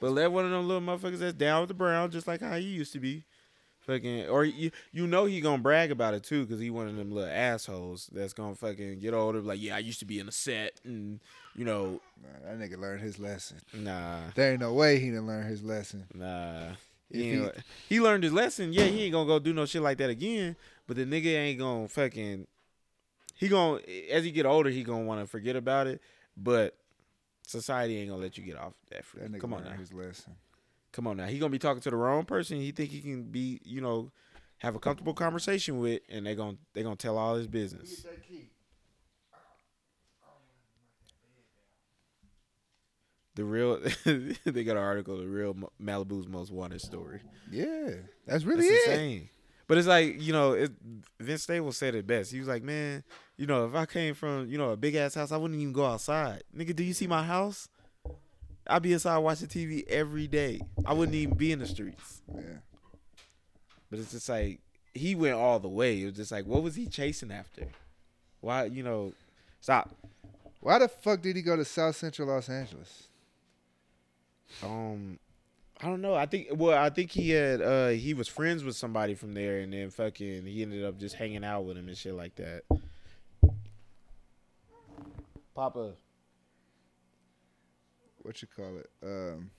But let one of them little motherfuckers that's down with the brown, just like how he used to be. Fucking, or you, you know he gonna brag about it too, cause he one of them little assholes that's gonna fucking get older, like yeah, I used to be in a set, and you know, Nah, that nigga learned his lesson. nah, There ain't no way he didn't learn his lesson. nah. He, he- he learned his lesson. Yeah, he ain't gonna go do no shit like that again. But the nigga ain't gonna fucking. He gonna as he get older, he gonna want to forget about it. But society ain't gonna let you get off that. Free. That nigga Come on now. his lesson. Come on now. He gonna be talking to the wrong person. He think he can be, you know, have a comfortable conversation with, and they gonna they gonna tell all his business. The real, they got an article, the real Malibu's most wanted story. Yeah, that's really That's it. insane. But it's like you know, it, Vince Staples said it best. He was like, "Man, you know, if I came from you know a big ass house, I wouldn't even go outside. Nigga, do you see my house? I'd be inside watching TV every day. I wouldn't even be in the streets." Yeah. But it's just like he went all the way. It was just like, what was he chasing after? Why, you know, stop. Why the fuck did he go to South Central Los Angeles? Um, I don't know. I think well, I think he had uh he was friends with somebody from there, and then fucking he ended up just hanging out with him and shit like that. Papa, What you call it? Um,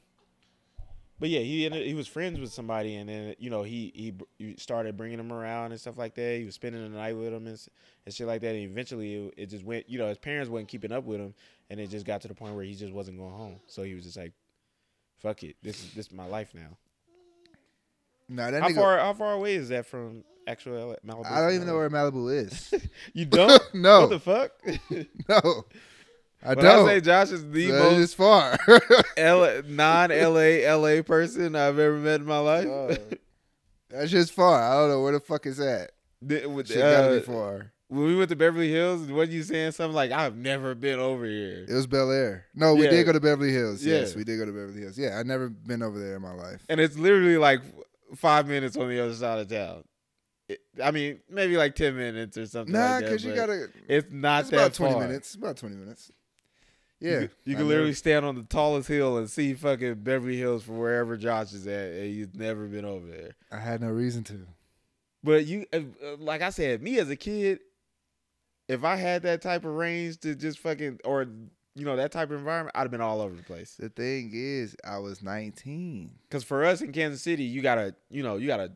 But yeah, he ended, he was friends with somebody, and then you know he he, started bringing him around and stuff like that. He was spending the night with him and, and shit like that. And eventually, it, it just went. You know, his parents wasn't keeping up with him, and it just got to the point where he just wasn't going home. So he was just like, "Fuck it, this is this is my life now." Nah, that How nigga. far how far away is that from actual Malibu? I don't even know where Malibu is. you don't. no, What the fuck? no, I When don't. say Josh is the So most far. L- non-LA LA person I've ever met in my life. No. That's just far. I don't know where the fuck is that. The- with- Shit gotta uh, be far. when we went to Beverly Hills, what you saying? Something like, "I've never been over here." It was Bel Air. No, we Yeah. did go to Beverly Hills. Yes, we did go to Beverly Hills. Yeah, I've never been over there in my life. and it's literally like five minutes on the other side of town. I mean, maybe like ten minutes or something. Nah, like because you gotta. It's not It's that about twenty far. minutes. It's about twenty minutes. You Yeah, could- you can literally stand on the tallest hill and see fucking Beverly Hills from wherever Josh is at, and you've never been over there. I had no reason to. But you, uh, uh, like I said, me as a kid, if I had that type of range to just fucking, or you know, that type of environment, I'd have been all over the place. The thing is, I was nineteen. Because for us in Kansas City, you gotta, you know, you gotta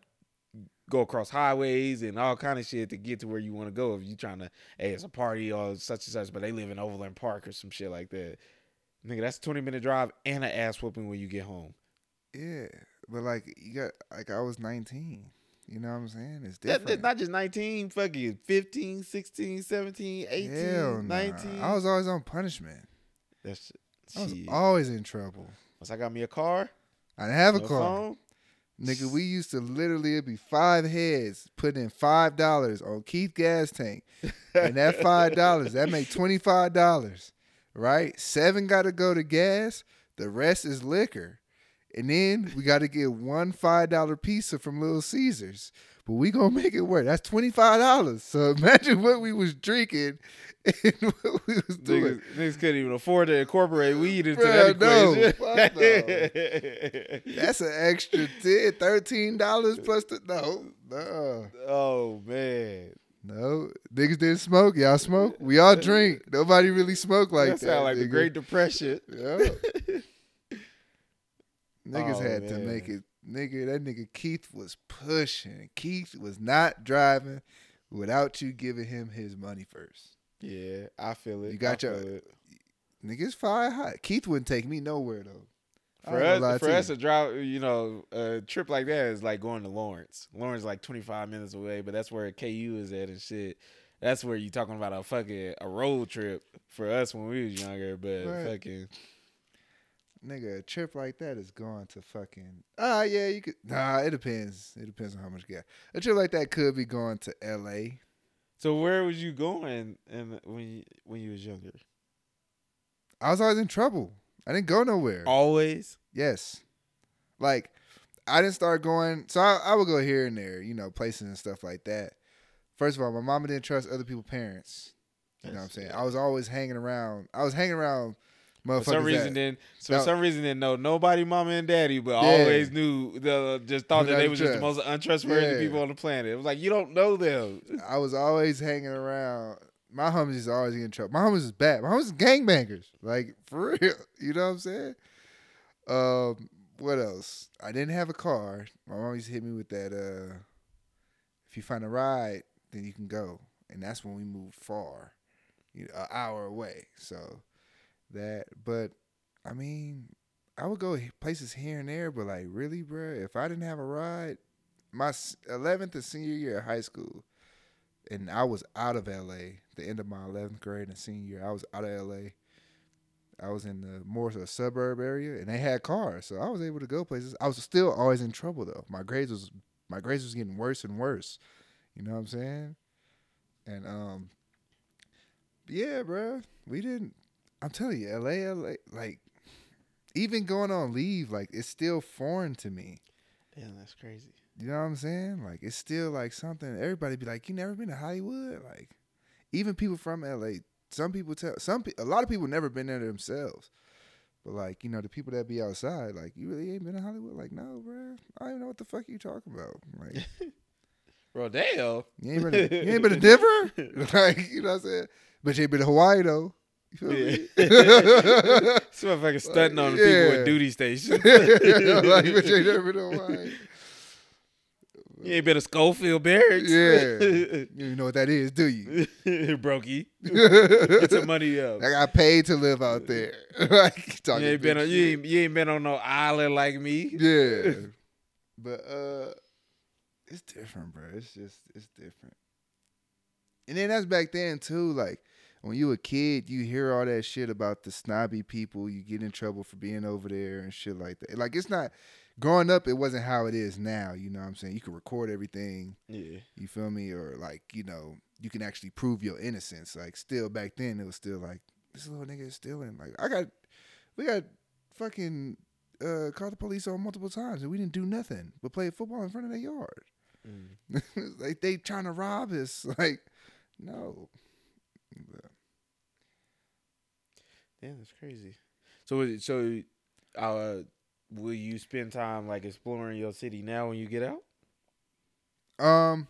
go across highways and all kind of shit to get to where you want to go. If you trying to, hey, it's a party or such and such, but they live in Overland Park or some shit like that. Nigga, that's a twenty minute drive and an ass whooping when you get home. Yeah, but like you got like I was nineteen. You know what I'm saying? It's different. that's not just 19, fucking 15, 16, 17, 18, Hell nah. 19. I was always on punishment. That's I was always in trouble. Once I got me a car, I didn't have a car. phone, Nigga, we used to literally it'd be five heads putting in five dollars on Keith gas tank. And that five dollars, that make twenty five dollars. Right? Seven gotta go to gas, the rest is liquor. And then we gotta get one five dollar pizza from Little Caesars. But we gonna make it work. That's twenty five dollars. So imagine what we was drinking and what we was doing. niggas, niggas couldn't even afford to incorporate weed into Bruh, no. that equation. That's an extra 10 $13 plus the no. No. oh man, No, niggas didn't smoke. Y'all smoke. We all drink. Nobody really smoke like that that. sound like the. Great Depression. Yeah. Niggas Oh, had to make it. Nigga, that nigga Keith was pushing. Keith was not driving without you giving him his money first. Yeah, I feel it. You got I your- it. Niggas fire hot. Keith wouldn't take me nowhere though. For ain't gonna lie us, for to us you. to drive, you know, a trip like that is like going to Lawrence. Lawrence is like 25 minutes away, but that's where KU is at and shit. That's where you talking about a fucking a road trip for us when we was younger, but Right. fucking Nigga, a trip like that is going to fucking ah yeah you could nah it depends it depends on how much gas a trip like that could be going to L.A. So where was you going and when you, when you was younger? I was always in trouble. I didn't go nowhere. Always. Yes, like I didn't start going. So I, I would go here and there, you know, places and stuff like that. First of all, my mama didn't trust other people's parents. You know what I'm saying? I was always hanging around. I was hanging around. For some reason, then for some reason didn't know nobody, mama and daddy, but Yeah. always knew the just thought that they was just the most untrustworthy Yeah. people on the planet. It was like you don't know them. I was always hanging around. My homies is always getting in trouble. My homies is bad. My homies is gangbangers. Like for real. You know what I'm saying? Um, what else? I didn't have a car. My mom used to hit me with that uh if you find a ride, then you can go. And that's when we moved far. You know, an hour away. So that but I mean, I would go places here and there, but like really, bruh, if I didn't have a ride, my 11th and senior year of high school, and I was out of LA. The end of my 11th grade and senior year, I was out of LA. I was in the more of a suburb area, and they had cars, so I was able to go places. I was still always in trouble though. My grades was my grades was getting worse and worse. You know what I'm saying? And um, yeah, bruh, we didn't. I'm telling you, LA, LA, like even going on leave, like it's still foreign to me. Damn, that's crazy. You know what I'm saying? Like it's still like something. Everybody be like, "You never been to Hollywood?" Like even people from LA. Some people tell some. A lot of people never been there themselves. But like you know, the people that be outside, like you really ain't been to Hollywood. Like no, bro, I don't even know what the fuck you talking about. Like Rodeo. you ain't been, to, you ain't been to Denver. like you know what I'm saying. But you ain't been to Hawaii though. You me? This motherfucker stunting on the people yeah. at duty stations. like, but you never know why. you ain't been to Schofield Barracks. Yeah. You know what that is, do you? Brokey. Get some money up. I got paid to live out there. like You ain't been on you ain't, you ain't been on no island like me. Yeah. but uh it's different, bro. It's just it's different. And then that's back then too, like when you a kid, you hear all that shit about the snobby people, you get in trouble for being over there and shit like that. Like it's not growing up it wasn't how it is now, you know what I'm saying? You can record everything, Yeah. you feel me? Or like, you know, you can actually prove your innocence. Like still back then it was still like this little nigga is stealing. Like I got we got fucking uh called the police on multiple times and we didn't do nothing but play football in front of their yard. Mm. like they trying to rob us. Like, no. But, Damn, that's crazy. So, so, uh, will you spend time like exploring your city now when you get out? um,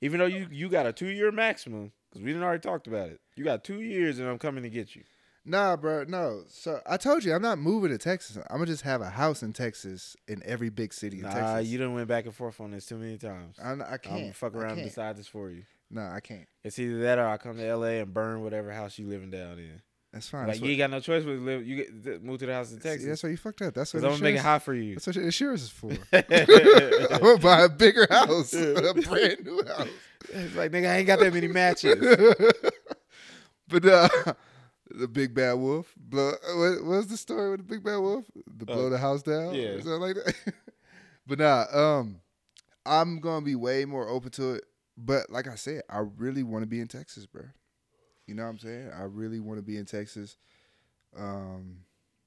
Even though you you got a two year maximum, because we didn't already talked about it. You got two years, and I'm coming to get you. nah, bro, no. So I told you I'm not moving to Texas. I'm gonna just have a house in Texas in every big city in Nah, Texas. you done went back and forth on this too many times. I'm, I I'm can't gonna fuck around and decide this for you. No, I can't. It's either that or I come to LA and burn whatever house you living down in. That's fine. Like that's you what, ain't got no choice but to live. You get move to the house in see, Texas. that's why you fucked up. That's what I'm gonna make it hot for you. That's what insurance is for. I'm gonna buy a bigger house, a brand new house. It's like nigga, I ain't got that many matches. but uh, the big bad wolf blow. What, was the story with the big bad wolf? The blow Uh, the house down. yeah. something like that. but nah, um, I'm gonna be way more open to it. But like I said, I really want to be in Texas, bro. You know what I'm saying? I really want to be in Texas. Um,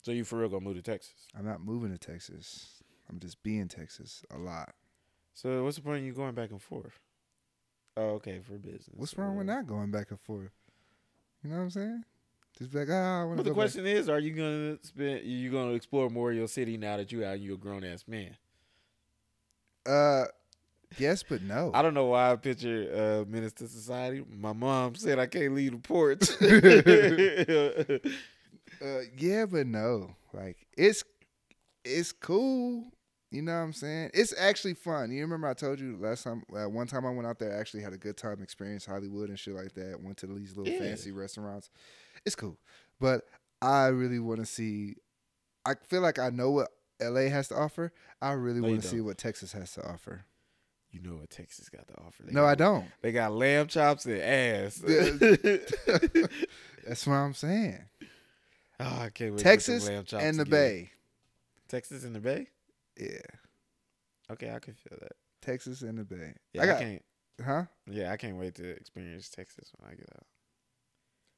so you for real gonna move to Texas? I'm not moving to Texas. I'm just being Texas a lot. So what's the point of you going back and forth? Oh, okay, for business. What's wrong with not going back and forth? You know what I'm saying? Just be like, ah, want But the go back. question is, are you gonna spend? You gonna explore more of your city now that you out? You a grown ass man. Uh, yes, but no. I don't know why I picture uh, Menace II Society. My mom said I can't leave the porch. Uh, yeah, but no. Like it's it's cool. You know what I'm saying? It's actually fun. You remember I told you last time, uh, one time I went out there, I actually had a good time, experienced Hollywood and shit like that. Went to these little Yeah. fancy restaurants. It's cool, but I really want to see. I feel like I know what LA has to offer. I really No, want to see what Texas has to offer. You know what Texas got to offer? They No, got, I don't. They got lamb chops and ass. That's what I'm saying. oh, I can't wait. Texas some lamb chops and the together. Bay. Texas and the Bay. Yeah, Okay, I can feel that. Texas and the Bay. Yeah, I I, can't. huh? Yeah, I can't wait to experience Texas when I get out.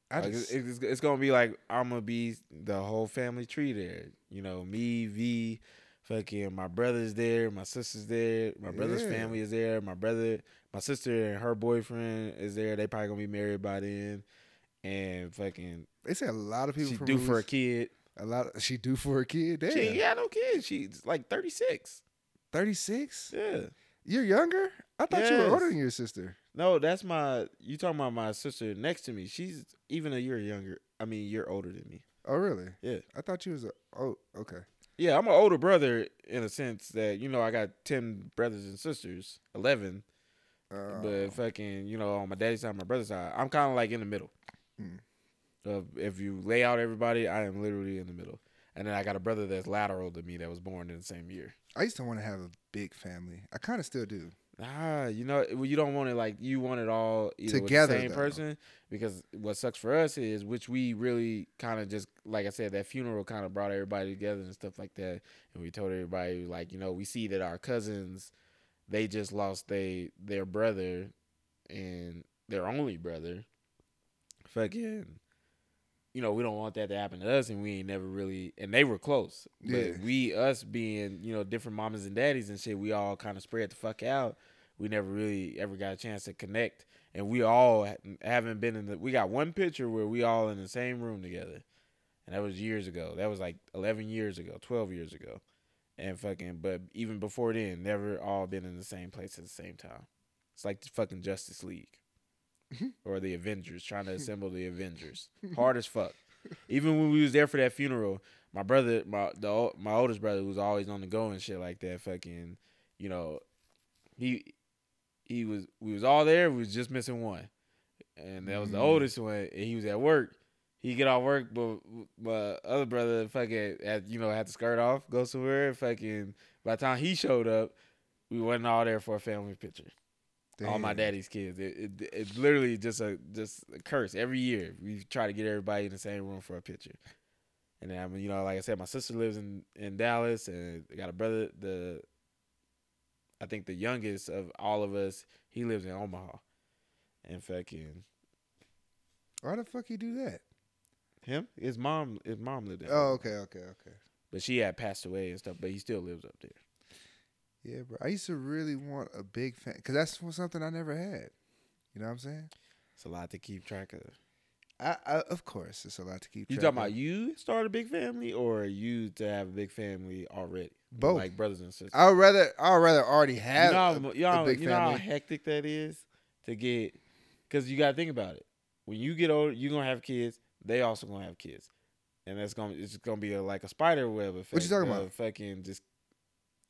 I Like, just, it's, it's, it's gonna be like I'm gonna be the whole family tree there. You know, me, V, fucking my brother's there, my sister's there, my brother's Yeah. family is there, my brother, my sister and her boyfriend is there. They probably gonna be married by then, and fucking they say a lot of people she due for a kid. A lot. Of, she do for a kid. Damn. She ain't got no kids. She's like 36. Thirty six. Yeah. You're younger. I thought you were older than your sister. No, that's my. You talking about my sister next to me? She's even a year younger. I mean, you're older than me. Oh really? Yeah. I thought you was a. Oh okay. Yeah, I'm an older brother in a sense that you know I got ten brothers and sisters, eleven. Uh, But fucking, you know, on my daddy's side, my brother's side, I'm kind of like in the middle. Hmm. Of if you lay out everybody, I am literally in the middle. And then I got a brother that's lateral to me that was born in the same year. I used to want to have a big family. I kind of still do. Ah, you know, well, you don't want it like you want it all Together, same though. person because what sucks for us is which we really kind of just like I said that funeral kind of brought everybody together and stuff like that, and we told everybody like you know we see that our cousins they just lost they their brother and their only brother, fucking. You know, we don't want that to happen to us, and we ain't never really, and they were close. But Yeah. we, us being, you know, different mamas and daddies and shit, we all kind of spread the fuck out. We never really ever got a chance to connect. And we all haven't been in the we got one picture where we all in the same room together. And that was years ago. That was like 11 years ago 12 years ago. And fucking but even before then never all been in the same place at the same time. It's like the fucking justice league or the Avengers, trying to assemble the Avengers. Hard as fuck. Even when we was there for that funeral, my brother, my the my oldest brother, was always on the go and shit like that. Fucking, you know, he he was we was all there. We was just missing one, and that was the Mhm. oldest one. And he was at work. He get off work, but my other brother fucking had you know had to skirt off, go somewhere. Fucking by the time he showed up, we wasn't all there for a family picture. All my daddy's kids. It, it it's literally just a just a curse. Every year we try to get everybody in the same room for a picture. And then I mean, you know, like I said, my sister lives in in Dallas, and I got a brother. The I think the youngest of all of us, he lives in Omaha, and fucking Why the fuck you do that? him, his mom, his mom lived there. Oh, okay, okay, okay. but she had passed away and stuff. But he still lives up there. Yeah, bro. I used to really want a big fan because that's something I never had. You know what I'm saying? It's a lot to keep track of. I, I of course, it's a lot to keep. You talking about you start a big family or you to have a big family already? Both. like brothers and sisters. I would rather I would rather already have you know, a, know, a big you know how hectic that is to get, because you got to think about it. When you get older, you're gonna have kids. They also gonna have kids, and that's gonna it's gonna be a, like a spider web effect. What you talking about? Fucking just,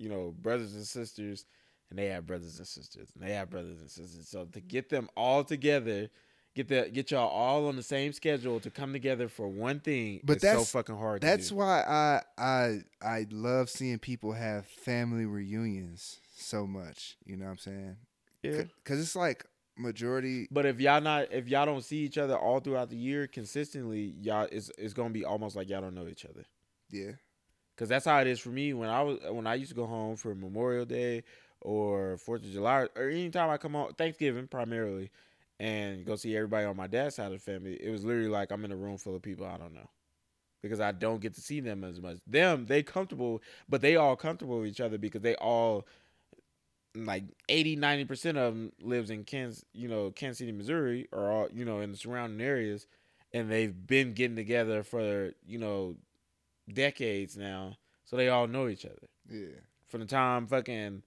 you know, brothers and sisters, and they have brothers and sisters, and they have brothers and sisters. So to get them all together. Get the get y'all all on the same schedule to come together for one thing. But is so that's- fucking hard. That's to do. why I I I love seeing people have family reunions so much. You know what I'm saying? yeah. Because it's like majority. But if y'all not if y'all don't see each other all throughout the year consistently, y'all it's it's gonna be almost like y'all don't know each other. Yeah. Cause that's how it is for me when I was when I used to go home for Memorial Day or Fourth of July or anytime I come home Thanksgiving primarily and go see everybody on my dad's side of the family. It was literally like I'm in a room full of people I don't know. Because I don't get to see them as much. Them, they comfortable, but they all comfortable with each other because they all like 80 90% of them lives in Kansas, you know, Kansas City, Missouri or all, you know, in the surrounding areas and they've been getting together for, you know, decades now. So they all know each other. Yeah. From the time fucking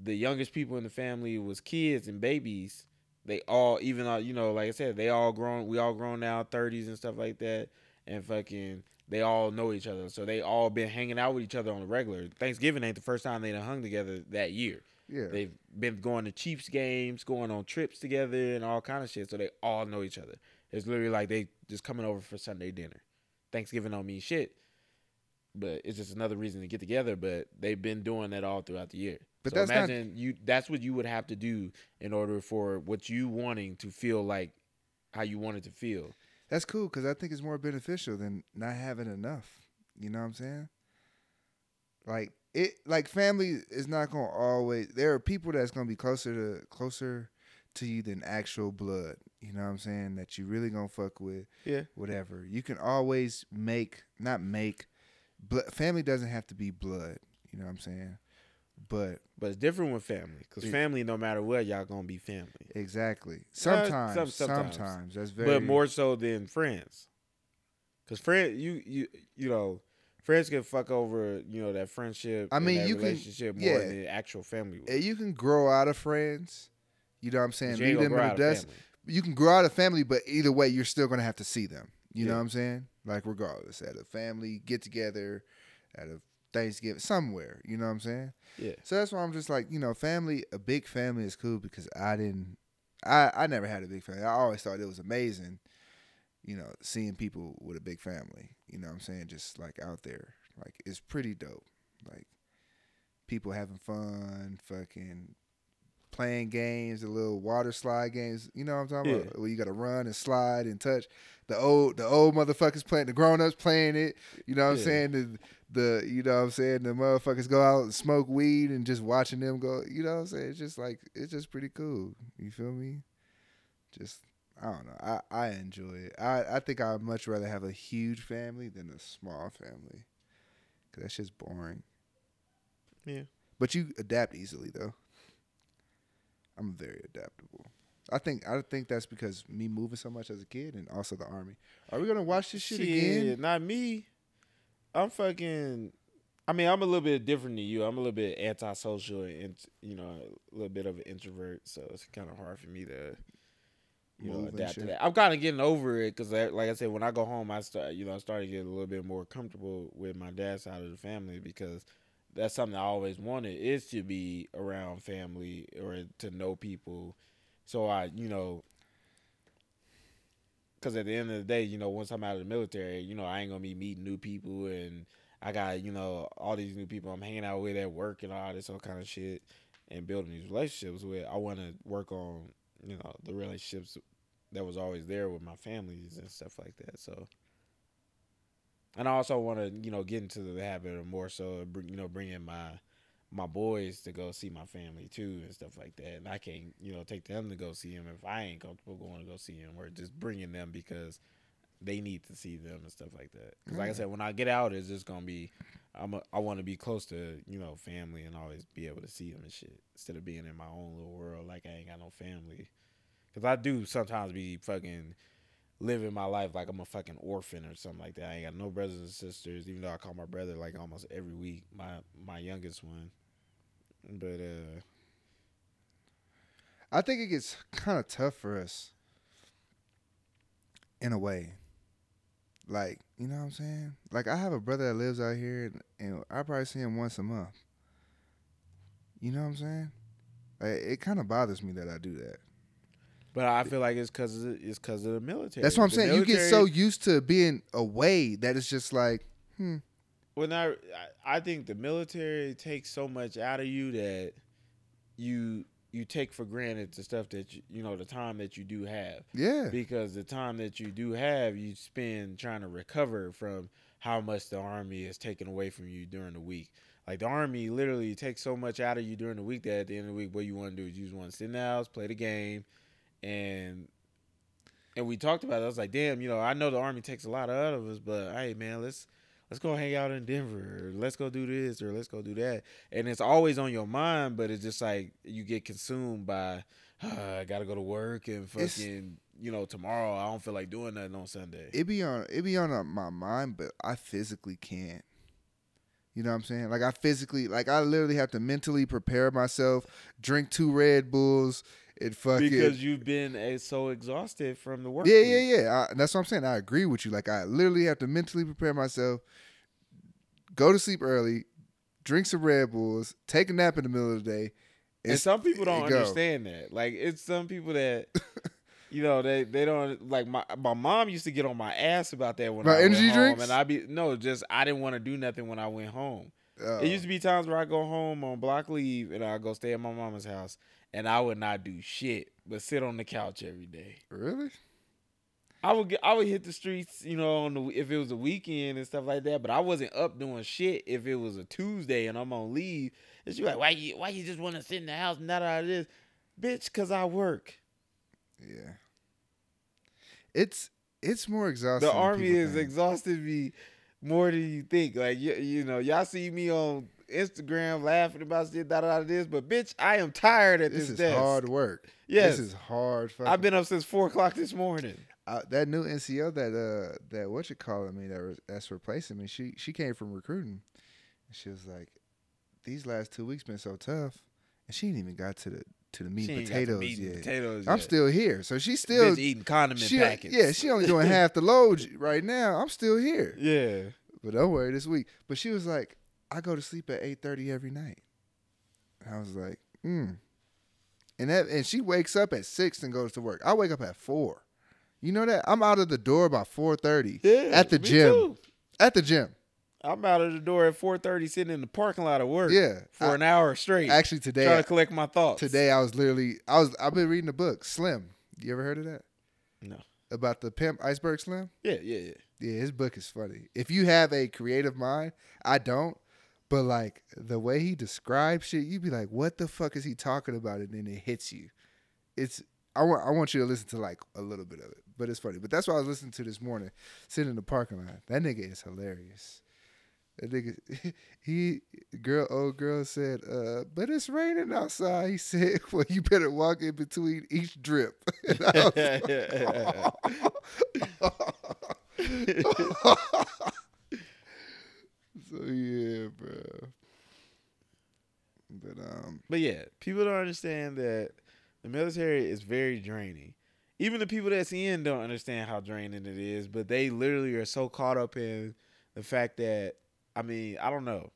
the youngest people in the family was kids and babies, they all even though, you know, like I said, they all grown we all grown now, thirties and stuff like that. And fucking they all know each other. So they all been hanging out with each other on the regular. Thanksgiving ain't the first time they done hung together that year. Yeah. They've been going to Chiefs games, going on trips together, and all kind of shit. So they all know each other. It's literally like they just coming over for Sunday dinner. Thanksgiving don't mean shit, but it's just another reason to get together. But they've been doing that all throughout the year. But so that's not- imagine you. That's what you would have to do in order for what you wanting to feel like how you want it to feel. That's cool because I think it's more beneficial than not having enough. You know what I'm saying? Like it, like family is not gonna always. There are people that's gonna be closer to closer to you than actual blood. You know what I'm saying? That you really gonna fuck with. Yeah. Whatever. You can always make, not make. Blood, family doesn't have to be blood. You know what I'm saying? But But it's different with family because family, no matter what, y'all gonna be family. exactly. Uh, some- Sometimes, sometimes. sometimes, that's very. but more so than friends. Cause friend, you you you know, friends can fuck over you know that friendship. I and mean, you can- relationship more yeah. than the actual family. would. You can grow out of friends. You know what I'm saying? But you ain't Leave them in the dust. family. You can grow out of family, but either way, you're still gonna have to see them. You know what I'm saying? Like regardless, at a family get together, at a Thanksgiving, somewhere. You know what I'm saying? Yeah, So that's why I'm just like, you know, family. A big family is cool because I didn't. I I never had a big family. I always thought it was amazing. You know, seeing people with a big family. You know what I'm saying? Just like out there, like it's pretty dope. Like people having fun, fucking playing games, the little water slide games. You know what I'm talking Yeah. about? Where you got to run and slide and touch. The old the old motherfuckers playing, the grown ups playing it. You know what I'm Yeah. saying? The the you know what I'm saying the motherfuckers go out and smoke weed and just watching them go. You know what I'm saying? It's just like it's just pretty cool. You feel me? Just I don't know. I I enjoy it. I I think I'd much rather have a huge family than a small family. Cause that's just boring. yeah. But you adapt easily though. I'm very adaptable. I think I think that's because me moving so much as a kid and also the army. Are we gonna watch this shit, again? Not me. I'm fucking. I mean, I'm a little bit different than you. I'm a little bit antisocial and you know a little bit of an introvert, so it's kind of hard for me to you know adapt to that. I'm kind of getting over it because, like I said, when I go home, I start you know I started getting a little bit more comfortable with my dad's side of the family because that's something I always wanted is to be around family or to know people. So I you know. Because at the end of the day, you know, once I'm out of the military, you know, I ain't gonna be meeting new people, and I got, you know, all these new people I'm hanging out with at work and all this all kind of shit, and building these relationships with. I want to work on, you know, the relationships that was always there with my families and stuff like that. So, and I also want to, you know, get into the habit of more so, you know, bringing my my boys to go see my family too and stuff like that. And I can't, you know, take them to go see him if I ain't comfortable going to go see him, or just bringing them because they need to see them and stuff like that. Because like I mm. said, when I get out, it's just gonna be, I'm a, I want to be close to you know family and always be able to see them and shit instead of being in my own little world like I ain't got no family. Because I do sometimes be fucking living my life like I'm a fucking orphan or something like that. I ain't got no brothers and sisters, even though I call my brother like almost every week. My my youngest one, but uh, I think it gets kind of tough for us in a way. Like, you know what I'm saying? Like, I have a brother that lives out here, and, and I probably see him once a month. You know what I'm saying? Like, it kind of bothers me that I do that. But I feel like it's because it's because of the military. That's what I'm The saying. You get so used to being away that it's just like, hmm. When I, I I think the military takes so much out of you that you you take for granted the stuff that you, you know the time that you do have Yeah. because the time that you do have you spend trying to recover from how much the army is taken away from you during the week. Like the army literally takes so much out of you during the week that at the end of the week, what you want to do is you just want to sit in the house, play the game, and and we talked about it. I was like, damn, you know, I know the army takes a lot out of us, but hey, man, let's let's go hang out in Denver, or let's go do this, or let's go do that, and it's always on your mind, but it's just like you get consumed by. "Ah, I gotta go to work and It's- fucking, you know, tomorrow I don't feel like doing nothing on Sunday. it be on it be on uh, my mind, but I physically can't. You know what I'm saying? Like I physically, like I literally have to mentally prepare myself, drink two Red Bulls, and fucking. because you've been uh, so exhausted from the work. yeah, week. yeah, yeah. I, that's what I'm saying. I agree with you. Like I literally have to mentally prepare myself, go to sleep early, drink some Red Bulls, take a nap in the middle of the day. And some people don't and understand that. Like it's some people that you know, they they don't like my my mom used to get on my ass about that when About I went energy home drinks? and I be no, just I didn't want to do nothing when I went home. Uh, It used to be times where I go home on block leave and I go stay at my mama's house and I would not do shit but sit on the couch every day. really? I would get, I would hit the streets, you know, on the if it was a weekend and stuff like that. But I wasn't up doing shit if it was a Tuesday and I'm on leave. And she like, why you why you just want to sit in the house and not out of this, bitch? Cause I work. Yeah. It's it's more exhausting. The army is exhausted me more than you think. Like you, you know, y'all see me on Instagram laughing about shit, da da da this, but bitch, I am tired at This this, is desk. hard work. Yes, This is hard. Fucking, I've been up since four o'clock this morning. uh, that new NCO that uh that what you calling me that re- that's replacing me. She she came from recruiting. And she was like, these last two weeks been so tough, and she ain't even got to the to the meat and potatoes meat and yet. potatoes I'm yet. still here, so she's still bitch eating condiment she, packets. yeah she only doing half the load right now. I'm still here, yeah. but don't worry this week. But she was like, I go to sleep at eight thirty every night. And I was like, hmm. And that and she wakes up at six and goes to work. I wake up at four. You know that I'm out of the door by four thirty Yeah, at the gym. too. At the gym, I'm out of the door at 4:30, sitting in the parking lot of work. yeah. for I- an hour straight. actually today, trying to collect my thoughts. today I was literally I was I've been reading a book Slim. You ever heard of that? No. About the pimp Iceberg Slim. Yeah, yeah, yeah. Yeah, his book is funny. If you have a creative mind, I don't. But like the way he describes shit, you'd be like, "What the fuck is he talking about?" And then it hits you. It's I want I want you to listen to like a little bit of it, but it's funny. But that's what I was listening to this morning, sitting in the parking lot. That nigga is hilarious. That nigga, he girl, old girl said, uh, "But it's raining outside." He said, "Well, you better walk in between each drip." So yeah, bro. But um, But yeah, people don't understand that the military is very draining. even the people that's in don't understand how draining it is, but they literally are so caught up in the fact that I mean, I don't know.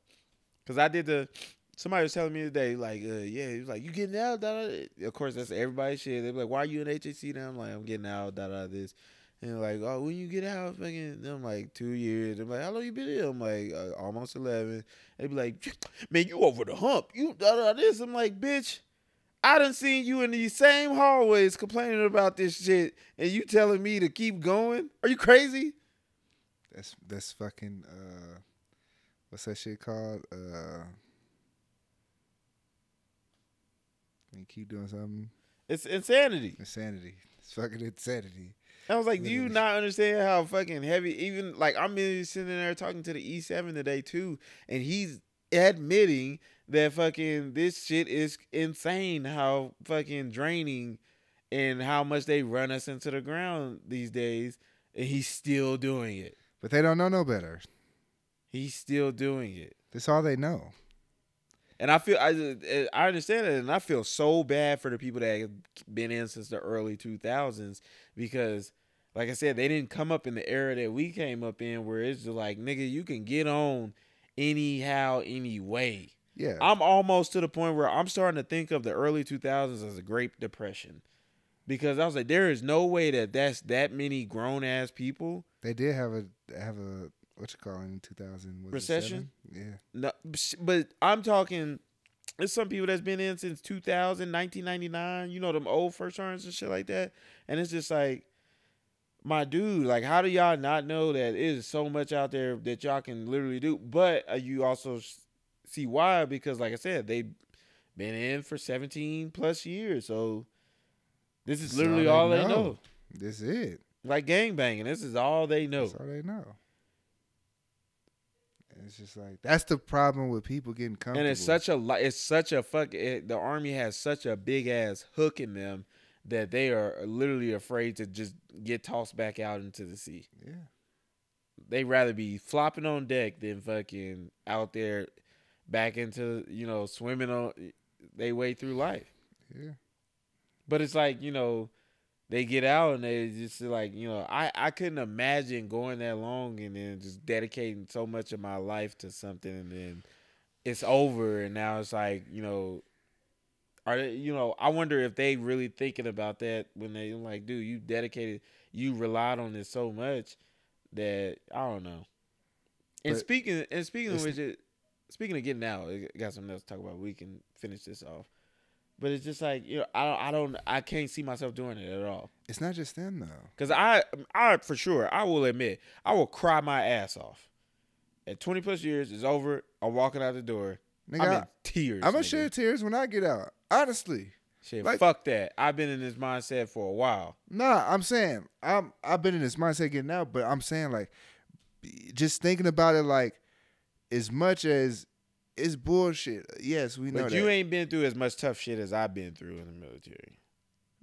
Cuz I did the somebody was telling me today like uh, yeah, he was like you getting out da, da. Of course that's everybody's shit. They're like why are you in HHC now? I'm like I'm getting out da da this. And like, oh, when you get out, fucking, I'm like two years. I'm like, how long you been here? I'm like, uh, almost eleven. They be like, man, you over the hump. You this. I'm like, bitch, I done seen you in these same hallways complaining about this shit, and you telling me to keep going? Are you crazy? That's that's fucking uh, what's that shit called? Uh, you keep doing something, It's insanity. insanity. It's fucking insanity. I was like, do you not understand how fucking heavy? Even like I'm sitting there talking to the E7 today too, and he's admitting that fucking this shit is insane. How fucking draining, and how much they run us into the ground these days, and he's still doing it. But they don't know no better. He's still doing it. That's all they know. And I feel I I understand it, and I feel so bad for the people that have been in since the early two thousands because, like I said, they didn't come up in the era that we came up in, where it's just like nigga, you can get on anyhow, anyway. Yeah. I'm almost to the point where I'm starting to think of the early two thousands as a Great Depression, because I was like, there is no way that that's that many grown ass people. they did have a have a what you call it in two thousand Recession? Yeah. No, but I'm talking. There's some people that's been in since 2000, 1999. You know them old first turns and shit like that. And it's just like, my dude, like, how do y'all not know that it is so much out there that y'all can literally do? But uh, you also see why because, like I said, they've been in for 17 plus years. So this is literally all all they they know. know. This is it. Like gang banging. This is all they know. That's all they know. It's just like that's the problem with people getting comfortable. And it's such a it's such a fuck. It, the army has such a big ass hook in them that they are literally afraid to just get tossed back out into the sea. yeah. They rather be flopping on deck than fucking out there back into you know swimming on they way through life. Yeah. But it's like you know they get out and they just like you know I I couldn't imagine going that long and then just dedicating so much of my life to something and then it's over and now it's like you know are they, you know I wonder if they really thinking about that when they like dude you dedicated you relied on this so much that I don't know. And But speaking and speaking of which, it, speaking of getting out, I got something else to talk about. We can finish this off. But it's just like you know, I don't, I don't, I can't see myself doing it at all. It's not just them though. Cause I, I for sure, I will admit, I will cry my ass off. At twenty plus years, it's over. I'm walking out the door. Nigga, I'm in tears. I'm gonna shed tears when I get out. Honestly. Shit, like- fuck that. I've been in this mindset for a while. Nah, I'm saying I'm I've been in this mindset getting out, but I'm saying like just thinking about it like as much as it's bullshit. Yes, we know But that. you ain't been through as much tough shit as I've been through in the military.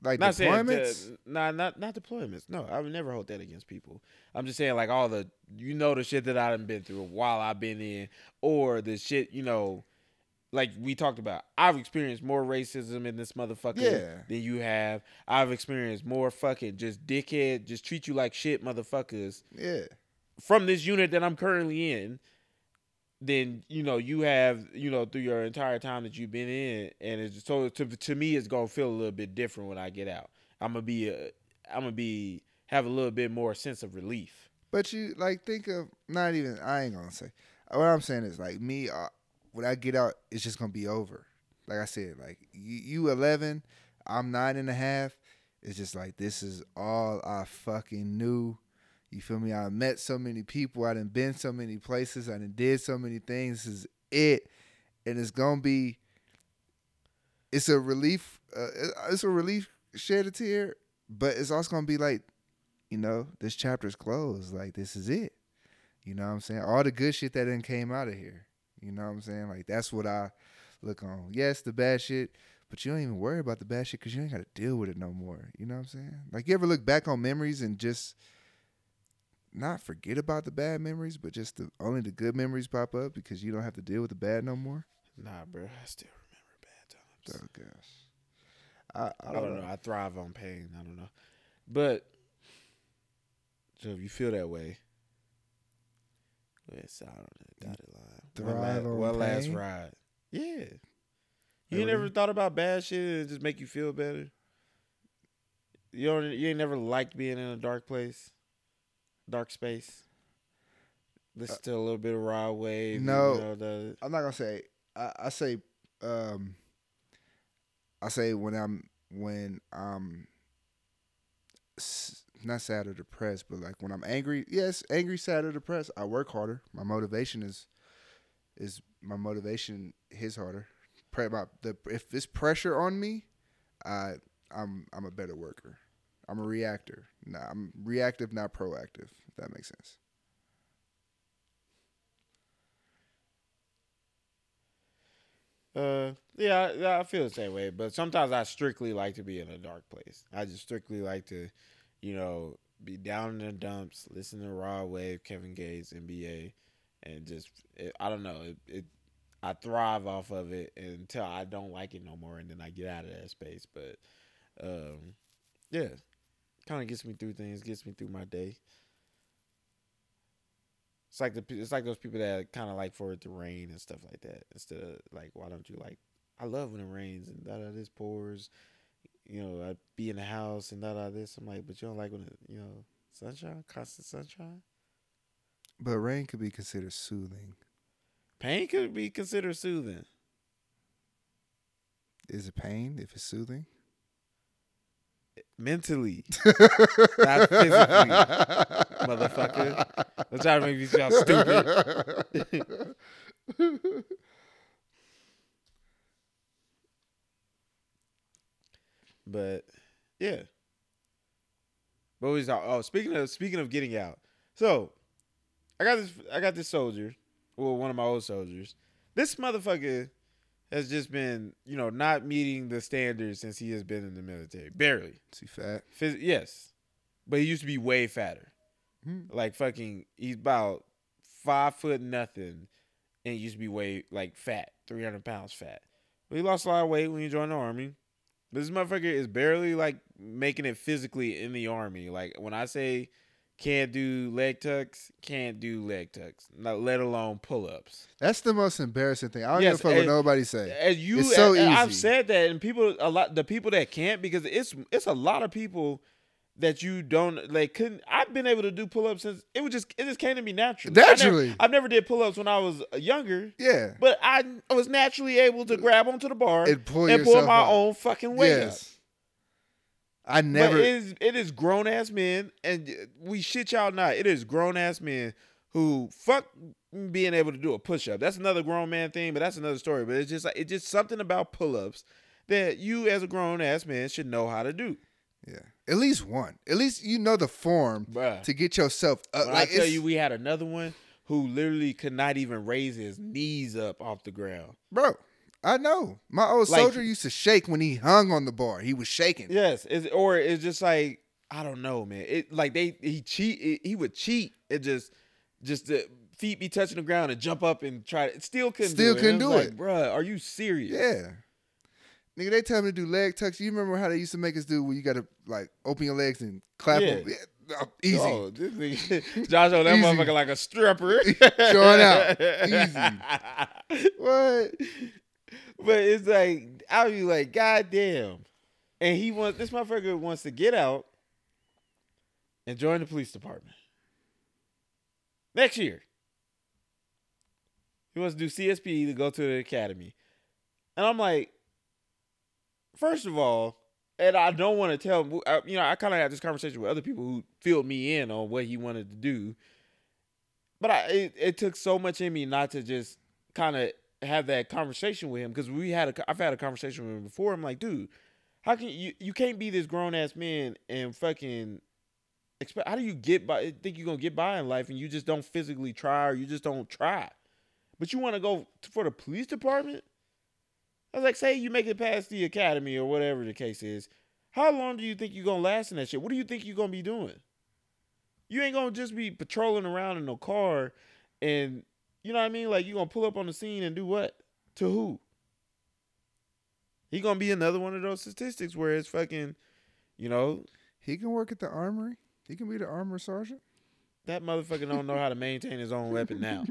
like not deployments. to- nah, not not deployments. No, I would never hold that against people. I'm just saying like all the you know the shit that I've been through while I've been in, or the shit you know, like we talked about. I've experienced more racism in this motherfucker Yeah. than you have. I've experienced more fucking just dickhead, just treat you like shit motherfuckers yeah. from this unit that I'm currently in. Than you know you have you know through your entire time that you've been in, and it's so to to me it's gonna feel a little bit different when I get out. I'm gonna be a, I'm gonna be have a little bit more sense of relief. But you like think of not even I ain't gonna say. What I'm saying is like me uh, when I get out, it's just gonna be over. Like I said, like you, you 11, I'm nine and a half. It's just like this is all I fucking knew. You feel me? I met so many people. I done been so many places. I done did so many things. This is it, and it's gonna be. It's a relief. Uh, it's a relief. Shed a tear, but it's also gonna be like you know, this chapter's closed. Like this is it. You know what I'm saying? All the good shit that then came out of here. You know what I'm saying? Like that's what I look on. Yes, the bad shit, but you don't even worry about the bad shit because you ain't got to deal with it no more. You know what I'm saying? Like you ever look back on memories and just not forget about the bad memories, but just the only the good memories pop up because you don't have to deal with the bad no more. Nah, bro, I still remember bad times. Oh gosh. I, I don't know. I thrive on pain. I don't know. But so if you feel that way, ahead, sign on the dotted line. One, Thrive la- on one last ride. Yeah. You Like, ain't never thought about bad shit and just make you feel better. You don't. You ain't never liked being in a dark place, dark space. Listen to a little bit of Rod Wave. no. you know, the, I'm not gonna say. I, I say. Um. I say when I'm when I'm not sad or depressed, but like when I'm angry. Yes, angry, sad, or depressed. I work harder. My motivation is is my motivation hits harder. Pre- about the if it's pressure on me, I I'm I'm a better worker. I'm a reactor. Nah, I'm reactive, not proactive. If that makes sense. Uh, yeah, I- I feel the same way. But sometimes I strictly like to be in a dark place. I just strictly like to, you know, be down in the dumps, listen to Rod Wave, Kevin Gates, NBA, and just it, I don't know. It, it I thrive off of it until I don't like it no more, and then I get out of that space. But, um, yeah, kind of gets me through things, gets me through my day. It's like the it's like those people that kind of like for it to rain and stuff like that. Instead of like, why don't you like? I love when it rains and da da this pours. You know, I'd be in the house and da da this. I'm like, but you don't like when it, you know, sunshine, constant sunshine. But rain could be considered soothing. Pain could be considered soothing. Is it pain if it's soothing? Mentally, not physically, motherfucker. Don't try to make me sound stupid. But yeah. But we talk, oh, speaking of speaking of getting out, so I got this I got this soldier, well, one of my old soldiers. This motherfucker has just been, you know, not meeting the standards since he has been in the military. Barely. Is he fat? Phys- yes, but he used to be way fatter. Hmm. Like fucking, he's about five foot nothing, and he used to be way like fat, three hundred pounds fat. But he lost a lot of weight when he joined the army. But this motherfucker is barely like making it physically in the army. Like when I say can't do leg tucks, can't do leg tucks, not let alone pull ups. That's the most embarrassing thing. I don't Yes, give a fuck what nobody say. As you, It's so and I've said that, and people a lot the people that can't because it's it's a lot of people that you don't like couldn't. I've been able to do pull ups since it was just it just came to me naturally. I Naturally. I've never did pull ups when I was uh, younger, Yeah. but I was naturally able to grab onto the bar And pull and pull my up. own fucking weight up. I never. But it is it is grown ass men, and we shit y'all not. It is grown ass men who fuck being able to do a push up. That's another grown man thing, but that's another story. But it's just like it's just something about pull ups that you as a grown ass man should know how to do. yeah. At least one. At least you know the form Bruh. to get yourself up. When like I tell you, we had another one who literally could not even raise his knees up off the ground. bro. I know. My old Like- soldier used to shake when he hung on the bar. He was shaking. Yes, it's, or it's just like I don't know, man. It like they he cheat. He would cheat. It just just the feet be touching the ground and jump up and try to still couldn't Still do it. couldn't do was it. like, Bruh, are you serious? Yeah. Nigga, they tell me to do leg tucks. You remember how they used to make us do where you gotta like open your legs and clap Yeah. them? Yeah, uh, easy. Oh, this nigga, Josh on that Easy. motherfucker like a stripper. Showing out. Easy. What? But it's like I'll be like, God damn. And he wants this motherfucker wants to get out and join the police department. Next year. He wants to do CSP to go to the academy. And I'm like, first of all, and I don't want to tell you know, I kind of had this conversation with other people who filled me in on what he wanted to do. But I, it, it took so much in me not to just kind of have that conversation with him because we had a, I've had a conversation with him before. I'm like, dude, how can you, you can't be this grown ass man and fucking expect, how do you get by, think you're to get by in life and you just don't physically try or you just don't try? But you want to go for the police department? I was like, say you make it past the academy or whatever the case is. How long do you think you're gonna last in that shit? What do you think you're gonna be doing? You ain't gonna just be patrolling around in a car and you know what I mean? Like you gonna pull up on the scene and do what? To who? He gonna be another one of those statistics where it's fucking, you know, He can work at the armory. He can be the armor sergeant. That motherfucker don't know how to maintain his own weapon now.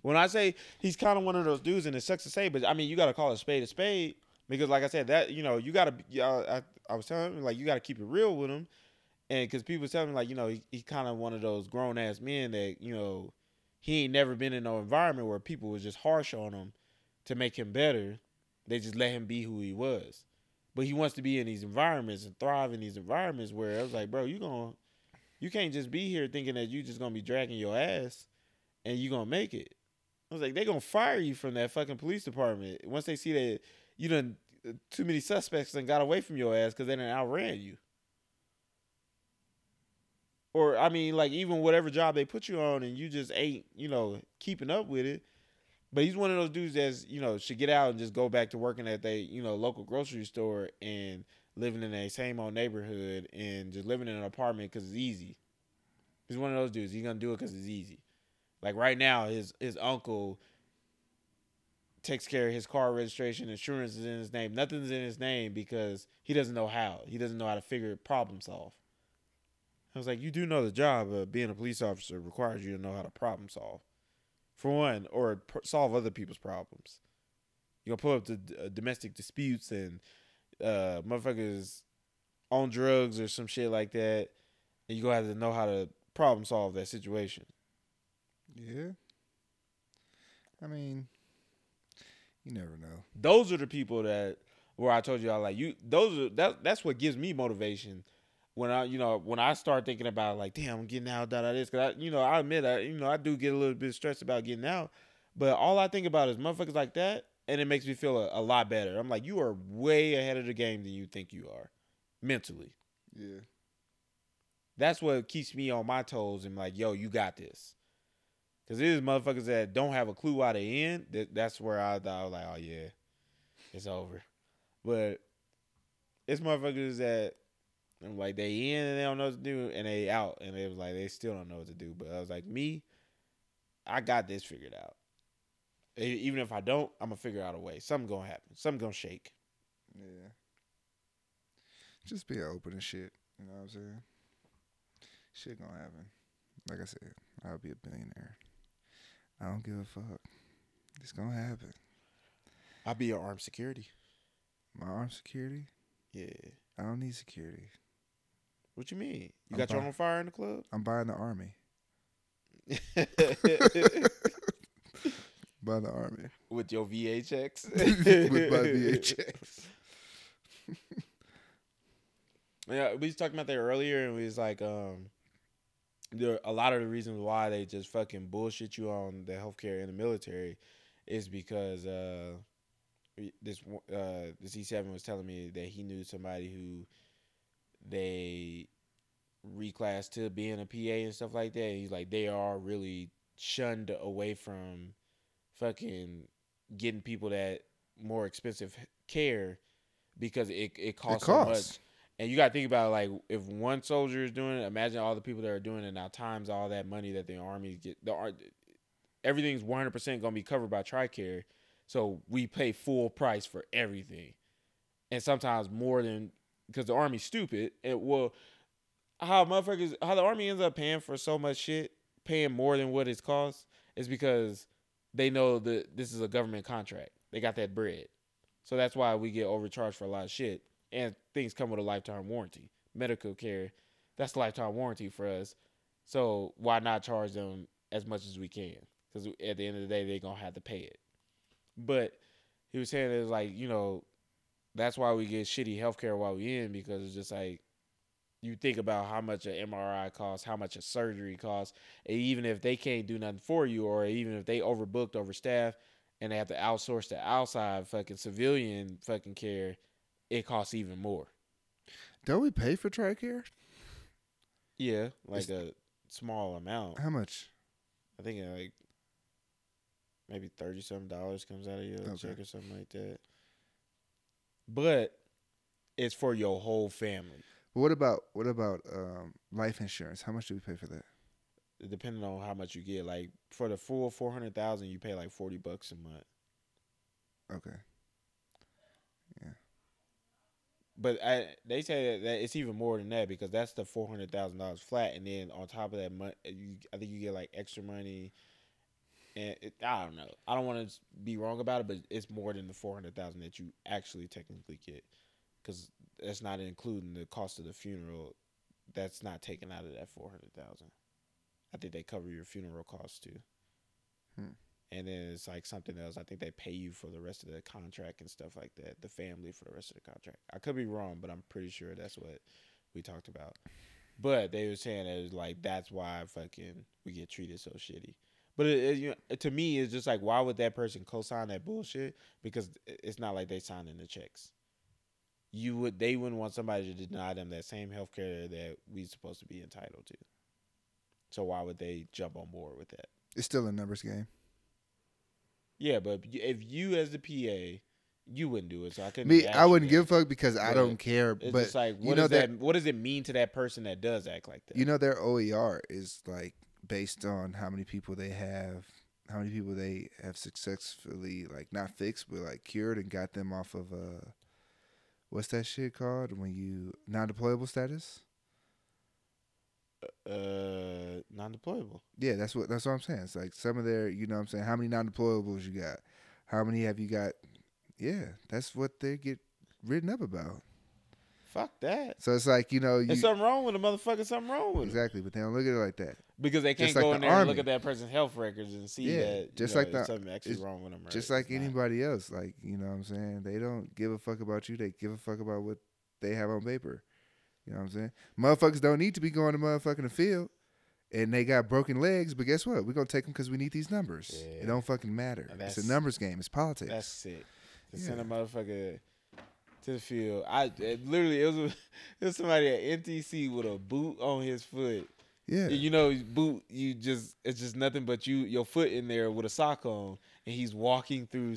when I say he's kind of one of those dudes, and it sucks to say, but I mean you got to call a spade a spade because, like I said, that you know you got to. Yeah, I, I was telling him like you got to keep it real with him, and because people tell me like you know he, he's kind of one of those grown ass men that you know he ain't never been in no environment where people was just harsh on him to make him better. They just let him be who he was. But he wants to be in these environments and thrive in these environments where I was like, bro, you going you can't just be here thinking that you just gonna be dragging your ass and you gonna make it. I was like, they gonna fire you from that fucking police department once they see that you done uh, too many suspects and got away from your ass because they done outran you. Or I mean, like even whatever job they put you on and you just ain't, you know, keeping up with it. But he's one of those dudes that's, you know, should get out and just go back to working at they, you know, local grocery store and living in a same old neighborhood and just living in an apartment because it's easy. He's one of those dudes. He's gonna do it because it's easy. Like right now, his his uncle takes care of his car registration, insurance is in his name. Nothing's in his name because he doesn't know how. He doesn't know how to figure problem solve. I was like, you do know the job of being a police officer requires you to know how to problem solve, for one, or pr- solve other people's problems. You're gonna pull up the uh, domestic disputes and uh, motherfuckers on drugs or some shit like that, and you gonna have to know how to problem solve that situation. Yeah. I mean, you never know. Those are the people that where I told you I like you. Those are that. That's what gives me motivation when I you know when I start thinking about like damn I'm getting out da da this because I you know I admit I you know I do get a little bit stressed about getting out, but all I think about is motherfuckers like that, and it makes me feel a, a lot better. I'm like you are way ahead of the game than you think you are, mentally. Yeah. That's what keeps me on my toes and like, yo, you got this. Cause there's motherfuckers that don't have a clue why they in. That that's where I thought I was like, oh yeah, it's over. But it's motherfuckers that like they in and they don't know what to do and they out and they was like they still don't know what to do. But I was like, me, I got this figured out. Even if I don't, I'm gonna figure out a way. Something gonna happen. Something gonna shake. Yeah. Just be open and shit. You know what I'm saying? Shit gonna happen. Like I said, I'll be a billionaire. I don't give a fuck. It's gonna happen. I'll be your armed security. My armed security? Yeah. I don't need security. What you mean? You I'm got your own fire in the club? I'm buying the army. By the army. With your VHX? With my VHX. Yeah, we was talking about that earlier, and we was like, um, there a lot of the reasons why they just fucking bullshit you on the healthcare in the military is because uh, this uh, this E seven was telling me that he knew somebody who they reclassed to being a PA and stuff like that. He's like, they are really shunned away from fucking getting people that more expensive care because it it costs, so much. And you got to think about like if one soldier is doing it, imagine all the people that are doing it now times all that money that the army get. The everything's one hundred percent gonna be covered by Tricare, so we pay full price for everything, and sometimes more than because the army's stupid. It will how motherfuckers how the army ends up paying for so much shit, paying more than what it's cost, is because they know that this is a government contract. They got that bread, so that's why we get overcharged for a lot of shit and things come with a lifetime warranty. Medical care, that's lifetime warranty for us. So why not charge them as much as we can? Because at the end of the day, they're gonna have to pay it. But he was saying it was like you know, that's why we get shitty healthcare while we in because it's just like you think about how much an MRI costs, how much a surgery costs, and even if they can't do nothing for you, or even if they overbooked, overstaffed, and they have to outsource to outside fucking civilian fucking care, it costs even more. Don't we pay for Tricare? Yeah, like a small amount. How much? I think like maybe thirty something dollars comes out of your Okay. check or something like that. But it's for your whole family. What about what about um, life insurance? How much do we pay for that? Depending on how much you get, like for the full four hundred thousand, you pay like forty bucks a month. Okay. Yeah. But I, they say that it's even more than that because that's the four hundred thousand dollars flat, and then on top of that, I think you get like extra money. And it, I don't know. I don't want to be wrong about it, but it's more than the four hundred thousand that you actually technically get, because that's not including the cost of the funeral. That's not taken out of that four hundred thousand. I think they cover your funeral costs too. Hmm. And then it's like something else. I think they pay you for the rest of the contract and stuff like that. The family for the rest of the contract. I could be wrong, but I'm pretty sure that's what we talked about. But they were saying it was like that's why fucking we get treated so shitty. But it, it, you know, to me, it's just like why would that person co-sign that bullshit? Because it's not like they signing the checks. You would they wouldn't want somebody to deny them that same health care that we're supposed to be entitled to. So why would they jump on board with that? It's still a numbers game. Yeah, but if you as the PA, you wouldn't do it. So I couldn't. Me, I wouldn't give a fuck because I don't care. But like what you know that, that- what does it mean to that person that does act like that? you know their OER is like based on how many people they have, how many people they have successfully like not fixed but like cured and got them off of uh, what's that shit called when you non-deployable status? uh, non-deployable. Yeah, that's what that's what I'm saying. It's like some of their, you know, what I'm saying how many non-deployables you got, how many have you got? Yeah, that's what they get written up about. Fuck that. So it's like you know, you There's something wrong with a motherfucker. Something wrong with him exactly, but they don't look at it like that. because they can't Just like go the in there and look Army. at that person's health records and see Yeah, that you just know, like there's the- something actually it's wrong with them. Or just it's like not. anybody else. Like, you know what I'm saying? They don't give a fuck about you. They give a fuck about what they have on paper. You know what I'm saying? Motherfuckers don't need to be going to motherfucking the field and they got broken legs, but guess what? We're going to take them because we need these numbers. It don't fucking matter. And It's that's- a numbers game. It's politics. That's sick. To Yeah. send a motherfucker to the field. I it, literally it was a, it was somebody at NTC with a boot on his foot. yeah. You know, boot. You just it's just nothing but you your foot in there with a sock on, and he's walking through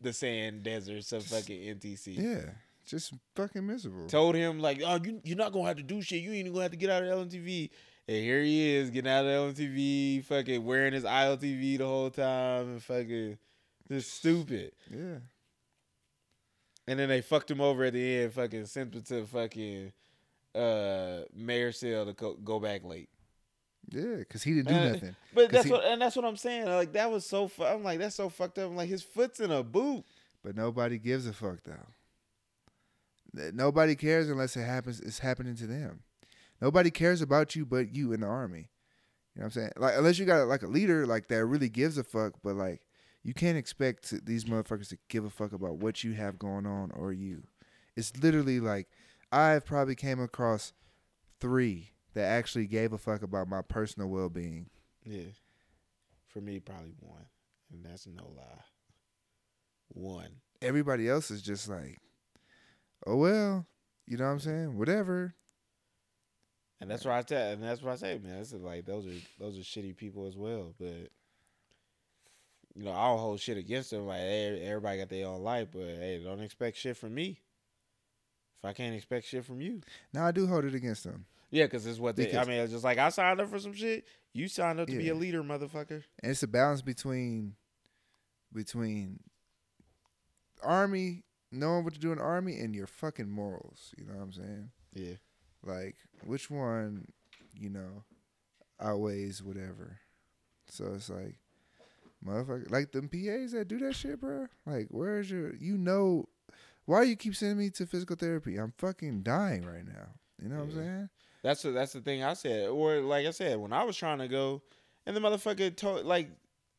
the sand deserts of fucking NTC. yeah. Just fucking miserable. Told him like, oh, you you're not gonna have to do shit. You ain't even gonna have to get out of LMTV. And here he is getting out of LMTV, fucking wearing his IOTV the whole time, and fucking just stupid. yeah. And then they fucked him over at the end, fucking sent him to fucking uh mayor cell to go, go back late. Yeah. Because he didn't do nothing. But that's he- what and that's what I'm saying. Like that was so fu- I'm like that's so fucked up. I'm like his foot's in a boot. But nobody gives a fuck though. Nobody cares unless it happens. It's happening to them. Nobody cares about you but you in the army. You know what I'm saying? Like unless you got like a leader like that really gives a fuck, but like you can't expect to, these motherfuckers to give a fuck about what you have going on or you. It's literally like I've probably came across three that actually gave a fuck about my personal well being. Yeah. For me, probably one. And that's no lie. One. Everybody else is just like, oh well, you know what I'm saying? Whatever. And that's why I tell and that's what I say, man. This is like those are those are shitty people as well. But you know, I don't hold shit against them. Like hey, everybody got their own life, but hey, don't expect shit from me. If I can't expect shit from you. Now I do hold it against them. Yeah, because it's what they. I mean, it's just like I signed up for some shit. You signed up to be a leader, motherfucker. and it's a balance between between army knowing what to do in army and your fucking morals you know what i'm saying Yeah. like which one you know outweighs whatever so it's like motherfucker like them pas that do that shit bro like where's your you know why you keep sending me to physical therapy i'm fucking dying right now you know what i'm saying That's the that's the thing I said. Or like I said, when I was trying to go, and the motherfucker told like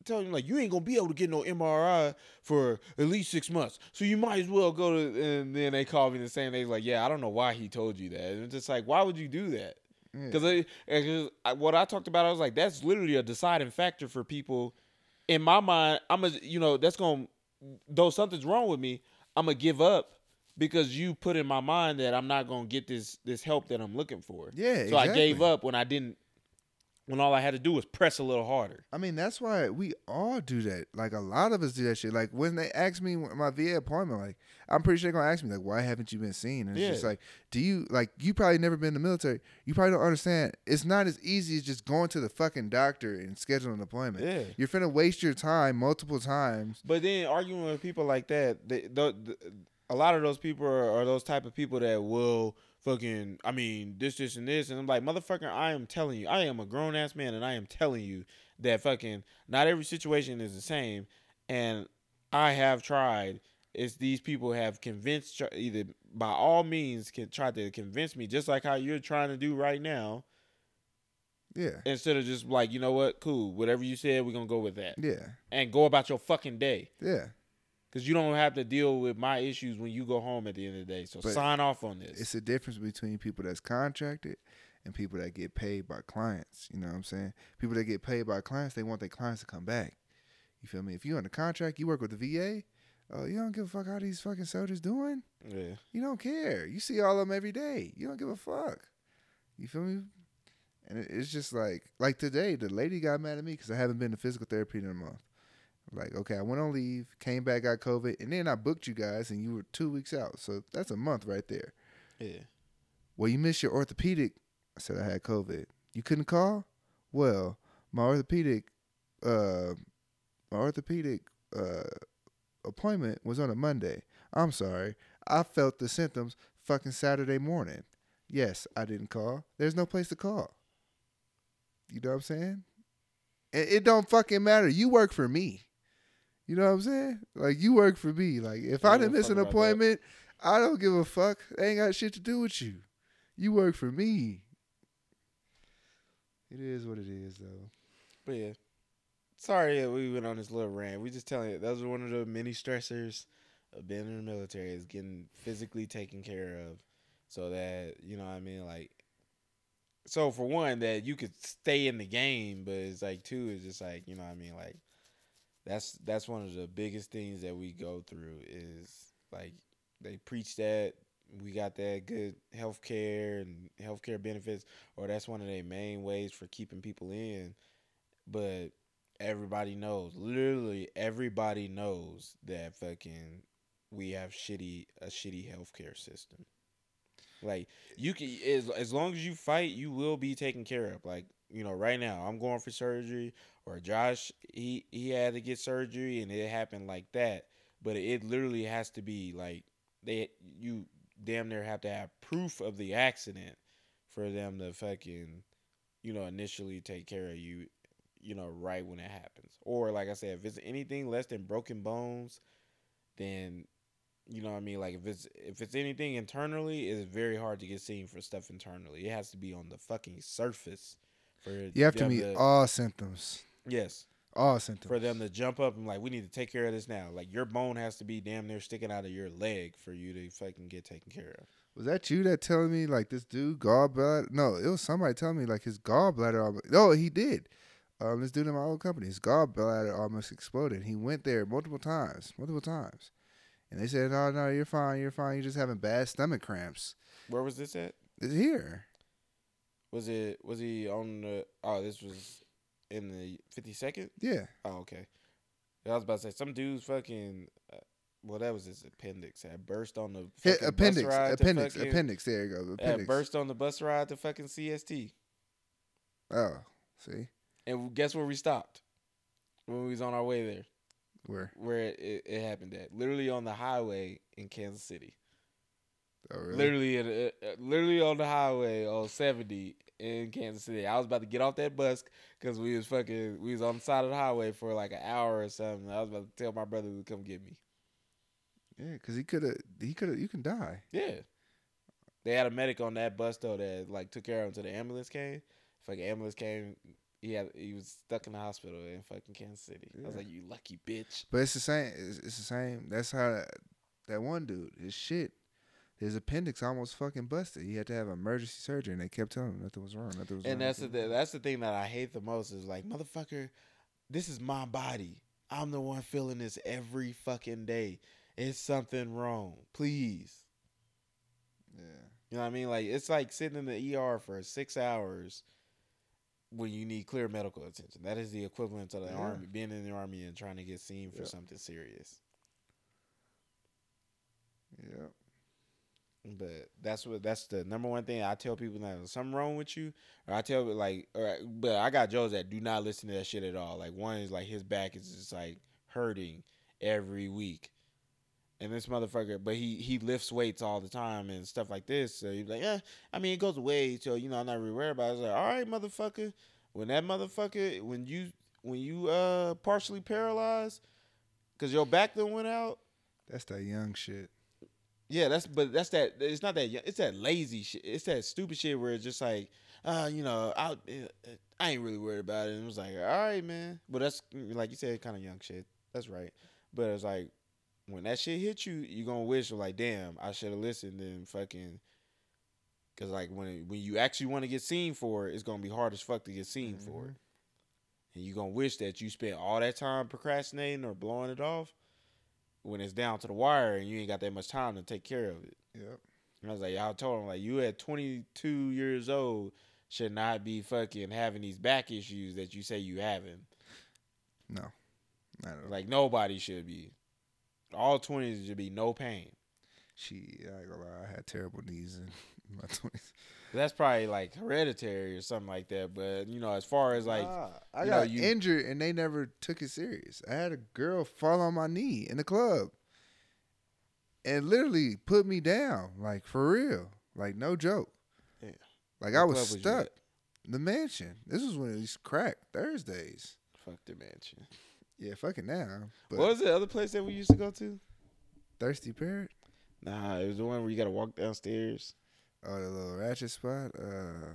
told him like you ain't gonna be able to get no MRI for at least six months. So you might as well go to. And then they called me the same day. Like, yeah, I don't know why he told you that. And it's just like, why would you do that? Because Yeah. Because what I talked about, I was like, that's literally a deciding factor for people. In my mind, I'm a you know that's gonna though something's wrong with me, I'm gonna give up because you put in my mind that I'm not gonna get this this help that I'm looking for. Yeah, So I gave up when I didn't. When all I had to do was press a little harder. I mean, that's why we all do that. Like a lot of us do that shit. Like when they ask me my VA appointment, like I'm pretty sure they're gonna ask me like, why haven't you been seen? And it's just like, do you like you probably never been in the military? You probably don't understand. It's not as easy as just going to the fucking doctor and scheduling an appointment. Yeah. You're finna waste your time multiple times. But then arguing with people like that, they, the, the, a lot of those people are, are those type of people that will fucking I mean this this and this and I'm like motherfucker I am telling you I am a grown ass man and I am telling you that fucking not every situation is the same and I have tried is these people have convinced either by all means can try to convince me just like how you're trying to do right now Yeah. instead of just like you know what cool whatever you said we're gonna go with that Yeah. and go about your fucking day Yeah. Because you don't have to deal with my issues when you go home at the end of the day so But sign off on this It's a difference between people that's contracted and people that get paid by clients. You know what I'm saying? People that get paid by clients, they want their clients to come back. You feel me? If you're under contract, you work with the VA, uh, you don't give a fuck how these fucking soldiers doing. yeah You don't care. You see all of them every day. You don't give a fuck. You feel me? And it's just like, like today, the lady got mad at me because I haven't been to physical therapy in a month. Like, okay, I went on leave, came back, got COVID, and then I booked you guys, and you were two weeks out. So that's a month right there. yeah Well, you missed your orthopedic. I said I had COVID. You couldn't call? Well, my orthopedic, uh, my orthopedic uh, appointment was on a Monday. I'm sorry. I felt the symptoms fucking Saturday morning. Yes, I didn't call. There's no place to call. You know what I'm saying? It, it don't fucking matter. You work for me. You know what I'm saying? Like you work for me. Like if I I didn't miss an appointment, I don't give a fuck. They ain't got shit to do with you. You work for me. It is what it is, though. But yeah, sorry that we went on this little rant. We just telling you that was one of the many stressors of being in the military is getting physically taken care of, so that you know what I mean like. So for one, that you could stay in the game, but it's like two is just like you know what I mean like. That's that's one of the biggest things that we go through is like they preach that we got that good health care and healthcare benefits, or that's one of their main ways for keeping people in. But everybody knows, literally everybody knows that fucking we have shitty a shitty healthcare system. Like you can as as long as you fight, you will be taken care of. Like you know, right now I'm going for surgery, or Josh he he had to get surgery and it happened like that. But it literally has to be like they you damn near have to have proof of the accident for them to fucking you know initially take care of you you know right when it happens or like i said if it's anything less than broken bones then you know what i mean like if it's if it's anything internally it's very hard to get seen for stuff internally it has to be on the fucking surface for You have to meet all symptoms. Yes All symptoms. for them to jump up and like we need to take care of this now like your bone has to be damn near sticking out of your leg for you to fucking get taken care of Was that you that telling me like this dude gallbladder? No, it was somebody telling me like his gallbladder. Almost, no, he did. Um, this dude in my old company, his gallbladder almost exploded. He went there multiple times, multiple times, and they said, "Oh no, you're fine, you're fine. You're just having bad stomach cramps." where was this at It's here. Was it was he on the oh this was in the fifty second? Yeah, Oh okay. I was about to say some dude's fucking uh, well that was his appendix had burst on the Hi- fucking appendix, bus ride appendix, fucking, appendix. There you go. Appendix. burst on the bus ride to fucking CST. Oh, see And guess where we stopped when we was on our way there? where? Where it, it, it happened at? Literally on the highway in Kansas City. Oh, really? Literally, at, uh, uh, literally on the highway on seventy in Kansas City. I was about to get off that bus because we was fucking we was on the side of the highway for like an hour or something. I was about to tell my brother to come get me. Yeah, because he could have. He could have. You can die. Yeah, they had a medic on that bus though that like took care of him until the ambulance came. Fucking ambulance came. He had he was stuck in the hospital in fucking Kansas City. I was like, you lucky bitch. But it's the same. It's, it's the same. That's how that, that one dude. His shit. His appendix almost fucking busted. He had to have emergency surgery, and they kept telling him nothing was wrong. Nothing was wrong. And that's the that's the thing that I hate the most is like motherfucker, this is my body. I'm the one feeling this every fucking day. It's something wrong. Please. Yeah. You know what I mean? Like it's like sitting in the ER for six hours when you need clear medical attention. That is the equivalent of the Yeah. army, being in the army and trying to get seen for Yeah. something serious. Yeah. But that's what that's the number one thing I tell people now. Something wrong with you, or I tell like, but I got Joe's that do not listen to that shit at all. Like one is like his back is just like hurting every week, And this motherfucker, but he he lifts weights all the time and stuff like this. So he's like, yeah, I mean, it goes away. So you know, I'm not really worried about. it. I was like, all right, motherfucker. When that motherfucker, when you when you uh partially paralyzed, cause your back then went out. That's that young shit. Yeah, that's but that's that. It's not that. It's that lazy shit. It's that stupid shit where it's just like, uh, you know, I I ain't really worried about it. And it was like, all right, man. But that's like you said, kind of young shit. That's right. But it's like when that shit hit you, you gonna wish like, damn, I should have listened and fucking. Cause like when it, when you actually want to get seen for it, it's gonna be hard as fuck to get seen for it, and you gonna wish that you spent all that time procrastinating or blowing it off when it's down to the wire and you ain't got that much time to take care of it. Yep. And I was like, y'all told him like you at 22 years old should not be fucking having these back issues that you say you having. No. Not at all. Like nobody should be. All 20s should be no pain. She, I ain't gonna lie, I had terrible knees in my twenties. That's probably like hereditary or something like that. But you know, as far as like, I you know, got you- injured and they never took it serious. I had a girl fall on my knee in the club and literally put me down, like for real, like no joke. Yeah. Like what I was stuck. at? The mansion. This was when it was crack Thursdays. Fuck the mansion. Yeah, fucking now. But What was the other place that we used to go to? Thirsty Parrot. Nah, it was the one where you got to walk downstairs. Oh, the little ratchet spot. Uh,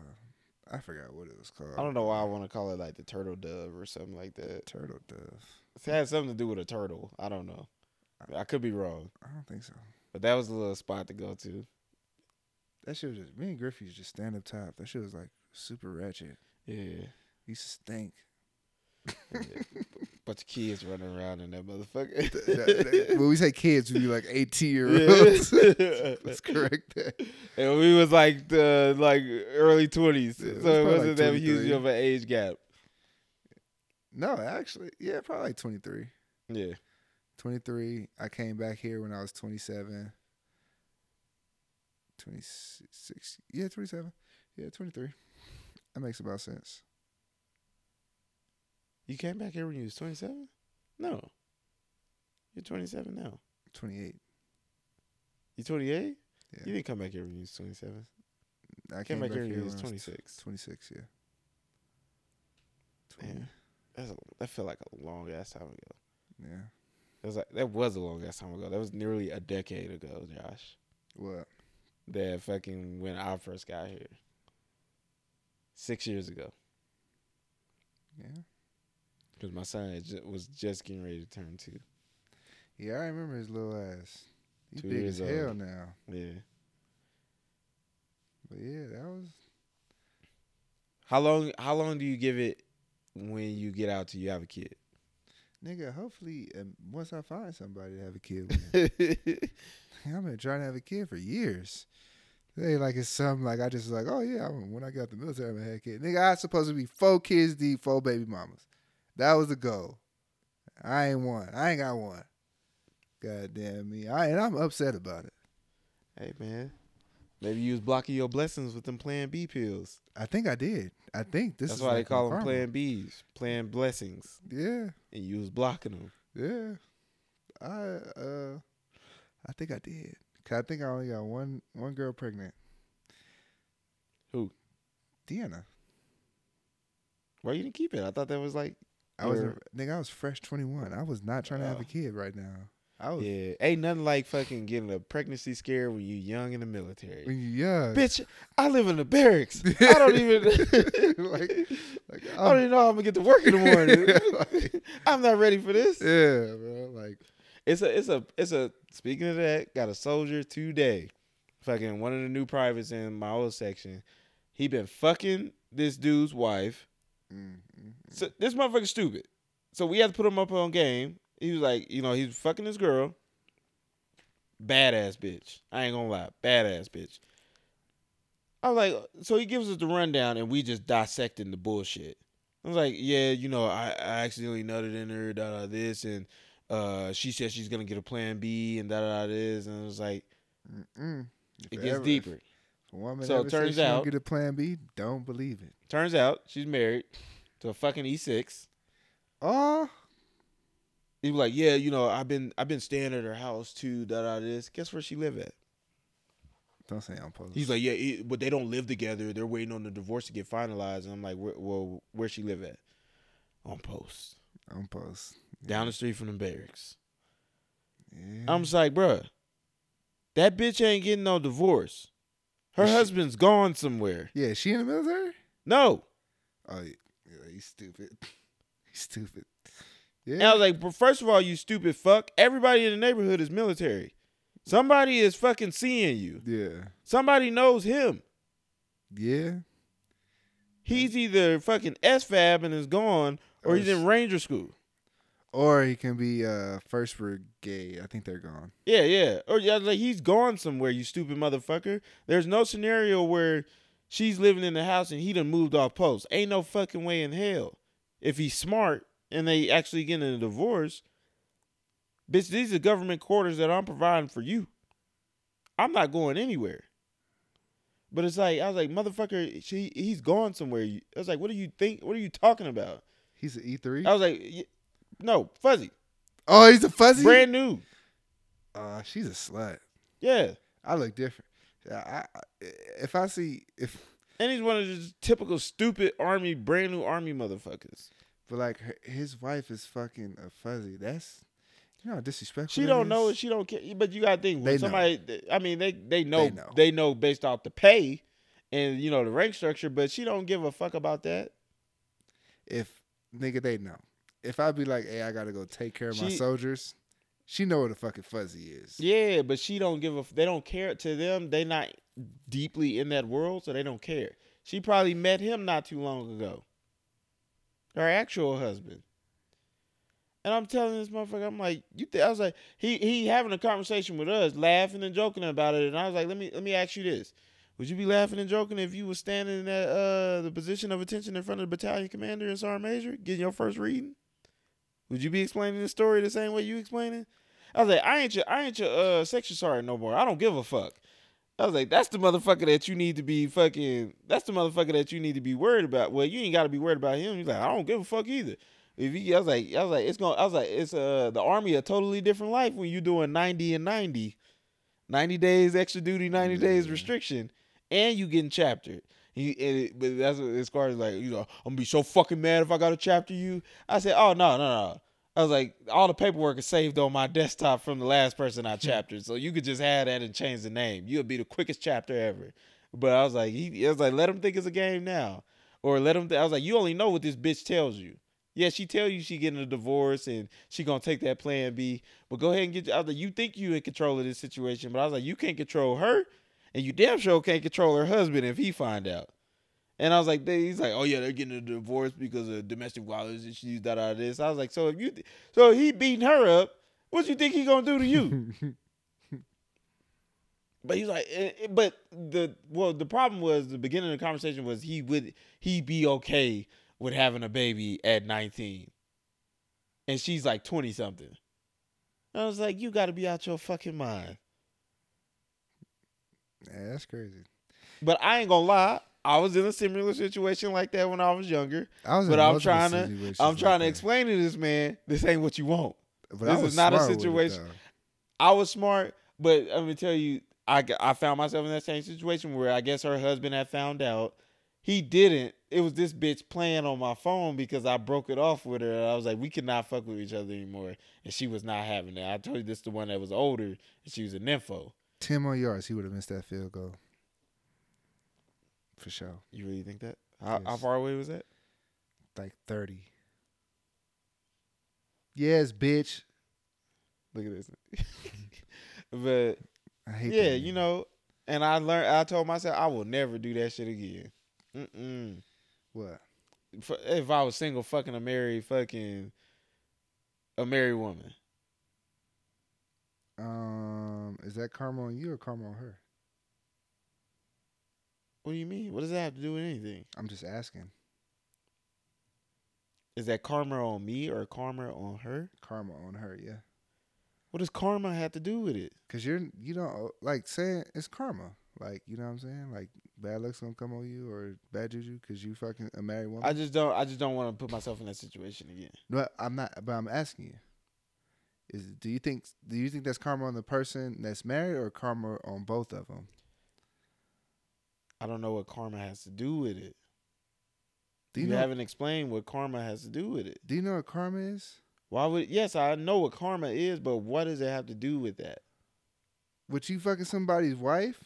I forgot what it was called. I don't know why I want to call it like the turtle dove or something like that. Turtle Dove. It had something to do with a turtle. I don't know. I could be wrong, I don't think so. but that was a little spot to go to. That shit was just me and Griffey just stand up top. That shit was like super ratchet. Yeah. Used to stink. Bunch of kids running around in that motherfucker. That- that- when we say kids, we be like eighteen year olds. Yeah. Let's correct that. and we was like the like early twenties, Yeah, so it wasn't like that huge 23. of an age gap. No, actually, yeah, probably like twenty three. Yeah, 23. I came back here when I was 27. 26. Yeah, 27. Yeah, 23. That makes about sense. You came back here when you was twenty seven. No, you're twenty seven now. 28. You twenty eight. Yeah. You didn't come back here when you was twenty seven. I Came back here when you was twenty six. 26, yeah. 20, Damn, that's a, that felt like a long ass time ago. yeah. That was like that was a long ass time ago. That was nearly a decade ago, Josh. What? That fucking when I first got here. Six years ago, Yeah. Because my son was just getting ready to turn two. Yeah, I remember his little ass. He's Two big as hell now. Yeah. But yeah, that was How long? How long do you give it when you get out till you have a kid? nigga. Hopefully, um, once I find somebody to have a kid with, I've been trying to have a kid for years. They like it's something like I just like, oh yeah, when I got the military, I'm gonna have a kid. Nigga, I supposed to be four kids deep, four baby mamas. That was the goal. I ain't won. I ain't got one. God damn me. I and I'm upset about it. hey man, maybe you was blocking your blessings with them Plan B pills. I think I did. I think this That's is why they call them karma. Plan Bs, Plan Blessings, Yeah, and you was blocking them. yeah. I uh, I think I did. 'Cause I think I only got one one girl pregnant. Who? Deanna. Why you didn't keep it? I thought that was like I was Your- nigga. I was fresh twenty one. I was not trying to have Oh. a kid right now. I was Yeah, ain't nothing like fucking getting a pregnancy scare when you young in the military. when you young. Bitch, I live in the barracks. I don't even Like- like, I don't even know how I'm gonna get to work in the morning. Like- I'm not ready for this. Yeah, bro. Like It's a it's a it's a speaking of that, got a soldier today. Fucking one of the new privates in my old section. He been fucking this dude's wife. Mm, mm, So this motherfucker's stupid. So we had to put him up on game. He was like, you know, he's fucking this girl. Badass bitch. I ain't gonna lie. Badass bitch. I was like, so he gives us the rundown and we just dissecting the bullshit. I was like, yeah, you know, I, I accidentally nutted in her, da da this, and uh, she said she's gonna get a plan B and da da da this, and I was like, it gets ever- deeper. If a woman So it turns out- get a plan B. Don't believe it. Turns out she's married to a fucking E6. Oh, uh, He was like, yeah, you know, I've been I've been staying at her house too. Da da this. Guess where she live at? Don't say on post. He's like, yeah, it, but they don't live together. They're waiting on the divorce to get finalized. And I'm like, well, where she live at? On post, on post. down the street from the barracks. Yeah. I'm just like, bruh, that bitch ain't getting no divorce. Her husband's gone somewhere. yeah, is she in the military? No. Oh, yeah, he's stupid. he's stupid. And Yeah. I was like, "But first of all, you stupid fuck. Everybody in the neighborhood is military. Somebody is fucking seeing you. yeah. Somebody knows him. Yeah. He's either fucking SFAB and is gone, or Or he's in Ranger School. Or he can be uh first brigade. I think they're gone. Yeah, yeah. Or yeah, like he's gone somewhere, you stupid motherfucker. There's no scenario where she's living in the house and he done moved off post. Ain't no fucking way in hell. If he's smart and they actually get in a divorce, bitch, these are government quarters that I'm providing for you. I'm not going anywhere. But it's like I was like, motherfucker, she he's gone somewhere. I was like, what do you think? What are you talking about? He's an E three. I was like, no, fuzzy, Oh, he's a fuzzy. brand new. Uh, she's a slut. Yeah. I look different. Yeah, I, if I see if, And he's one of those typical stupid army, brand new army motherfuckers. but like her, his wife is fucking a fuzzy. That's you know disrespectful. She don't know. She don't care. But you got to think when They know. somebody. I mean, they they know, know. they know based off the pay and you know the rank structure. But she don't give a fuck about that. If nigga, they know. If I be like, hey, I gotta go take care of my soldiers, she know what a fucking fuzzy is. Yeah, but she don't give a. They don't care to them. They not deeply in that world, so they don't care. She probably met him not too long ago. Her actual husband. And I'm telling this motherfucker, I'm like, you. Th-? I was like, he he having a conversation with us, laughing and joking about it, and I was like, let me let me ask you this: Would you be laughing and joking if you was standing in that uh the position of attention in front of the battalion commander and sergeant major, getting your first reading? Would you be explaining the story the same way you explaining? I was like, I ain't your I ain't your uh section sergeant no more. I don't give a fuck. I was like, that's the motherfucker that you need to be fucking. That's the motherfucker that you need to be worried about. Well, you ain't got to be worried about him. He's like, I don't give a fuck either. If he, I was like, I was like, it's going. I was like, it's uh the army a totally different life when you doing ninety and 90. 90 days extra duty, ninety days restriction, and you getting chaptered. He, and it, but that's what as far as like you know, I'm gonna be so fucking mad if I got to chapter you. I said, oh no, no, no. I was like, all the paperwork is saved on my desktop from the last person I hmm. chaptered, so you could just add that and change the name. You'll be the quickest chapter ever. But I was like, he, I was like, let him think it's a game now, or let him. Th- I was like, you only know what this bitch tells you. Yeah, she tell you she getting a divorce and she gonna take that plan B. But go ahead and get. I was like, you think you in control of this situation, but I was like, you can't control her, and you damn sure can't control her husband if he find out. And I was like, they, he's like, oh yeah, they're getting a divorce because of domestic violence issues, da da this. I was like, so if you, so he beating her up, what you think he gonna do to you? But he's like, eh, eh, but the well, the problem was the beginning of the conversation was he would he be okay with having a baby at nineteen, and she's like twenty something. I was like, you got to be out your fucking mind. Yeah, that's crazy. But I ain't gonna lie, I was in a similar situation like that when I was younger. I was. But I'm trying to- I'm like trying to that. explain to this man, this ain't what you want. But this is not a smart with it, situation- I was smart, but I'm gonna tell you, I I found myself in that same situation where I guess her husband had found out. He didn't. It was this bitch playing on my phone because I broke it off with her. I was like, we cannot fuck with each other anymore, and she was not having it. I told you this the one that was older, and she was a nympho. Ten more yards, he would have missed that field goal. For sure, You really think that? How, how far away was that? like thirty. Yes, bitch. Look at this. but I hate. yeah, that you know, and I learned. I told myself I will never do that shit again. Mm-mm. what? If, if I was single, fucking a married, fucking a married woman. Um, is that karma on you or karma on her? What do you mean? What does that have to do with anything? I'm just asking. Is that karma on me or karma on her? Karma on her, yeah. What does karma have to do with it? Cause you're you don't like saying it's karma. Like you know what I'm saying? Like bad luck's gonna come on you or bad juju because you fucking a married woman. I just don't. I just don't want to put myself in that situation again. no, I'm not. But I'm asking you. Is do you think do you think that's karma on the person that's married or karma on both of them? I don't know what karma has to do with it. Do you you know? haven't explained what karma has to do with it. do you know what karma is? Why would? Yes, I know what karma is, but what does it have to do with that? Would you fucking somebody's wife?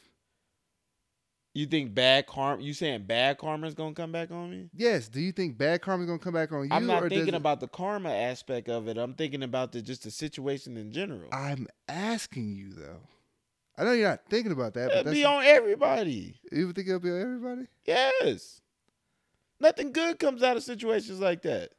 You think bad karma? You saying bad karma is gonna come back on me? Yes. Do you think bad karma is gonna come back on you? I'm not thinking about the karma aspect of it. I'm thinking about the just the situation in general. I'm asking you though. I know you're not thinking about that, but It'd that's be on everybody. you think it'll be on everybody? Yes. Nothing good comes out of situations like that.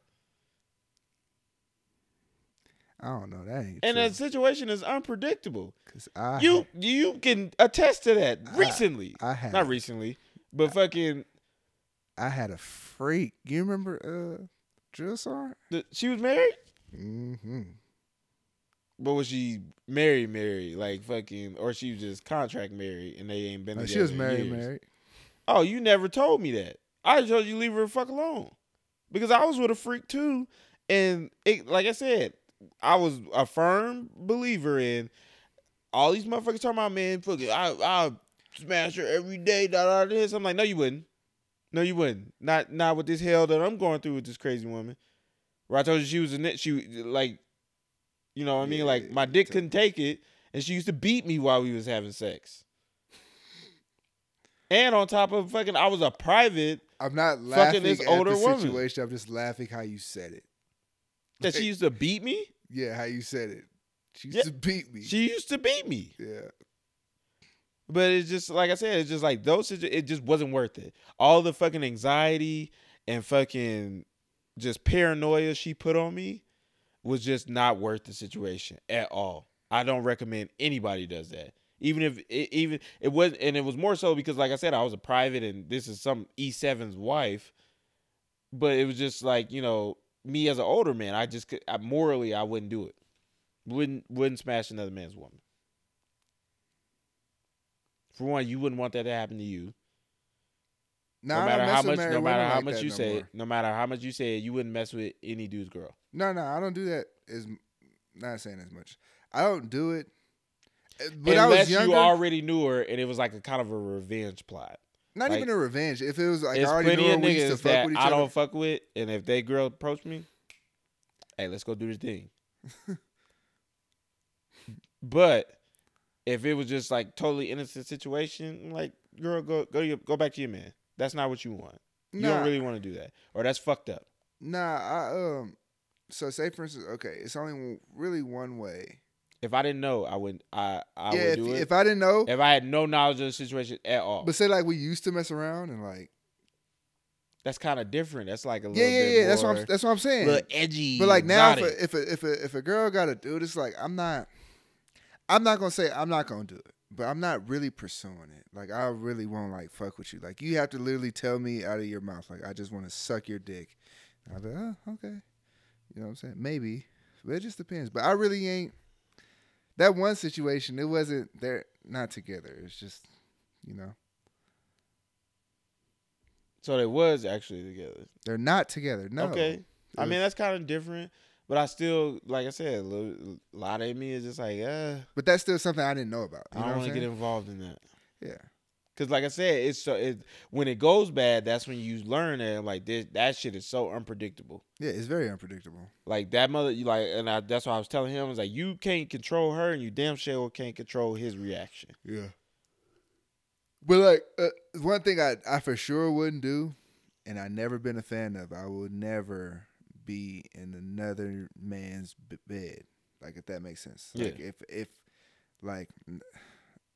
I don't know. That ain't And true. that situation is unpredictable. Cause I You you can attest to that I- recently. I had Not recently, but fucking I had a freak. You remember uh Drill she was married? Mm-hmm. But was she married married? Like fucking or she was just contract married and they ain't been No, together she was married, years? married. Oh, you never told me that. I told you leave her the fuck alone. Because I was with a freak too. And it like I said, I was a firm believer in all these motherfuckers talking about man, fuck it, I I smash her every day, da da this. I'm like, no, you wouldn't. No, you wouldn't. Not not with this hell that I'm going through with this crazy woman. Where I told you she was a net she like you know what I mean? Like my dick couldn't take it, and she used to beat me while we was having sex. And on top of fucking, I was a private I'm not laughing this at older the woman. situation. I'm just laughing how you said it. that she used to beat me. Yeah, how you said it. She used Yeah, to beat me. She used to beat me. yeah. But it's just like I said, it's just like those. It just wasn't worth it. All the fucking anxiety and fucking just paranoia she put on me was just not worth the situation at all. I don't recommend anybody does that. Even if it, even it was, and it was more so because, like I said, I was a private, and this is some E7's wife. But it was just like you know, me as an older man, I just I, morally I wouldn't do it. Wouldn't wouldn't smash another man's woman. For one, you wouldn't want that to happen to you. No, no matter how much, no matter how like much you no say, no matter how much you say, you wouldn't mess with any dude's girl. No, no, I don't do that. As not saying as much. I don't do it. But When I Unless was younger, you already knew her and it was like a kind of a revenge plot. not like- even a revenge. If it was like I already knew her, we used to fuck that with each I other. don't fuck with, and if they girl approach me, hey, let's go do this thing. but if it was just like totally innocent situation, like girl, go go to your, go back to your man. That's not what you want. You Nah, don't really want to do that, or that's fucked up. nah. I um. So say for instance, okay, it's only really one way. If I didn't know, I wouldn't. I I yeah, would if, do it. if I didn't know, if I had no knowledge of the situation at all. but say like we used to mess around and like that's kind of different. That's like a yeah, little yeah, bit yeah. That's what I'm that's what I'm saying. little edgy. But like now, if a, if a if a if a girl got a dude, it's like I'm not, I'm not gonna say I'm not gonna do it, but I'm not really pursuing it. Like I really won't like fuck with you. Like you have to literally tell me out of your mouth, like I just want to suck your dick. And I'll be like, oh, okay, you know what I'm saying? Maybe, but it just depends. But I really ain't. That one situation, it wasn't. They're not together. It's just, you know, so they was actually together. they're not together. No. Okay. I mean that's kind of different, but I still, like I said, a, little, a lot of me is just like, uh, but that's still something I didn't know about. You I don't want to get involved in that. Yeah. Cause like I said, it's so it when it goes bad, that's when you learn that like this that shit is so unpredictable. Yeah, it's very unpredictable. Like that mother, you like, and I, that's why I was telling him, I was like, you can't control her, and you damn sure can't control his reaction. Yeah. But like uh, one thing I I for sure wouldn't do, and I never been a fan of, I would never be in another man's b- bed. Like if that makes sense. Yeah. Like if if like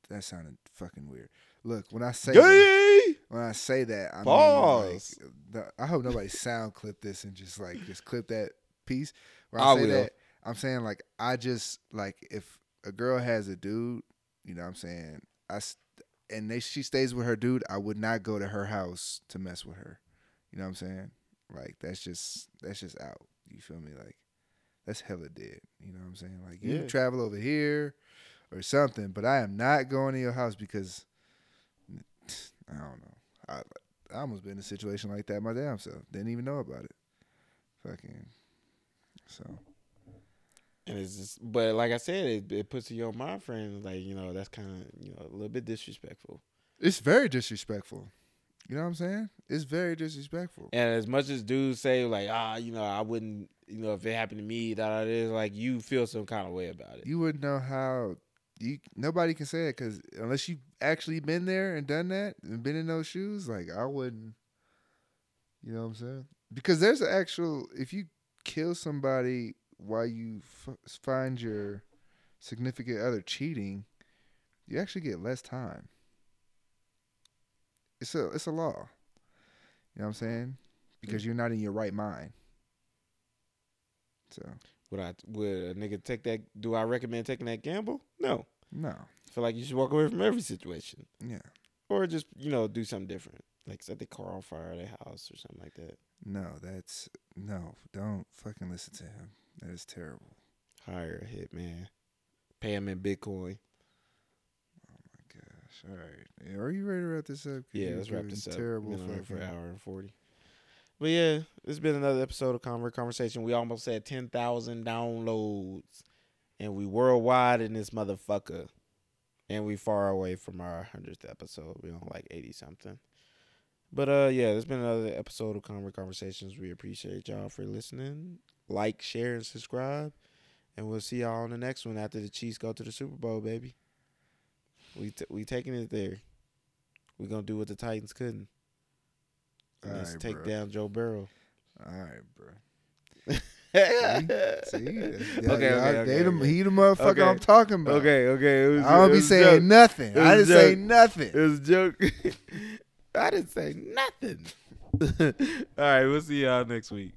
that sounded fucking weird. Look, when I say that, when I say that, I Pause. mean like the, I hope nobody sound clip this and just like just clip that piece. When I I, say will. that, I'm saying like I just like if a girl has a dude, you know what I'm saying? I and they she stays with her dude, I would not go to her house to mess with her. You know what I'm saying? Like that's just that's just out. You feel me? Like that's hella dead. You know what I'm saying? Like you Yeah. travel over here or something, but I am not going to your house because I don't know. I I almost been in a situation like that my damn self. Didn't even know about it. Fucking so And it's just, but like I said, it, it puts in your mind frame like you know that's kind of you know a little bit disrespectful. It's very disrespectful. You know what I'm saying? It's very disrespectful. And as much as dudes say like ah you know I wouldn't you know if it happened to me that it is like you feel some kind of way about it. You wouldn't know how. You nobody can say it because unless you actually been there and done that and been in those shoes, like I wouldn't. You know what I'm saying? Because there's an actual. If you kill somebody while you f- find your significant other cheating, you actually get less time. It's a it's a law. You know what I'm saying? Because mm. you're not in your right mind. So Would I would a nigga take that? Do I recommend taking that gamble? No. no, I feel like you should walk away from every situation, yeah, or just you know do something different, like set the car on fire at their house or something like that. no. That's no. Don't fucking listen to him. That is terrible. Hire a hitman. pay him in Bitcoin. Gosh. All right. Yeah, Are you ready to wrap this up? Yeah, let's wrap this up. Terrible. Here for an hour and forty. But yeah, it's been another episode of Convert Conversation. We almost had ten thousand downloads, and we worldwide in this motherfucker. And we far away from our hundredth episode. We on like eighty something. But uh, yeah, it's been another episode of Convert Conversations. We appreciate y'all for listening. Like, share, and subscribe. And we'll see y'all on the next one after the Chiefs go to the Super Bowl, baby. We t- we taking it there. We're gonna do what the Titans couldn't. And Let's Alright, take bro. down Joe Burrow. All right, bro. See, See, okay, Y'all- okay, y'all- okay, the, he the motherfucker Okay. I'm talking about. okay, okay. It was, I don't it be was saying joke. nothing. I didn't a say nothing. It was a joke. I didn't say nothing. All right, we'll see y'all next week.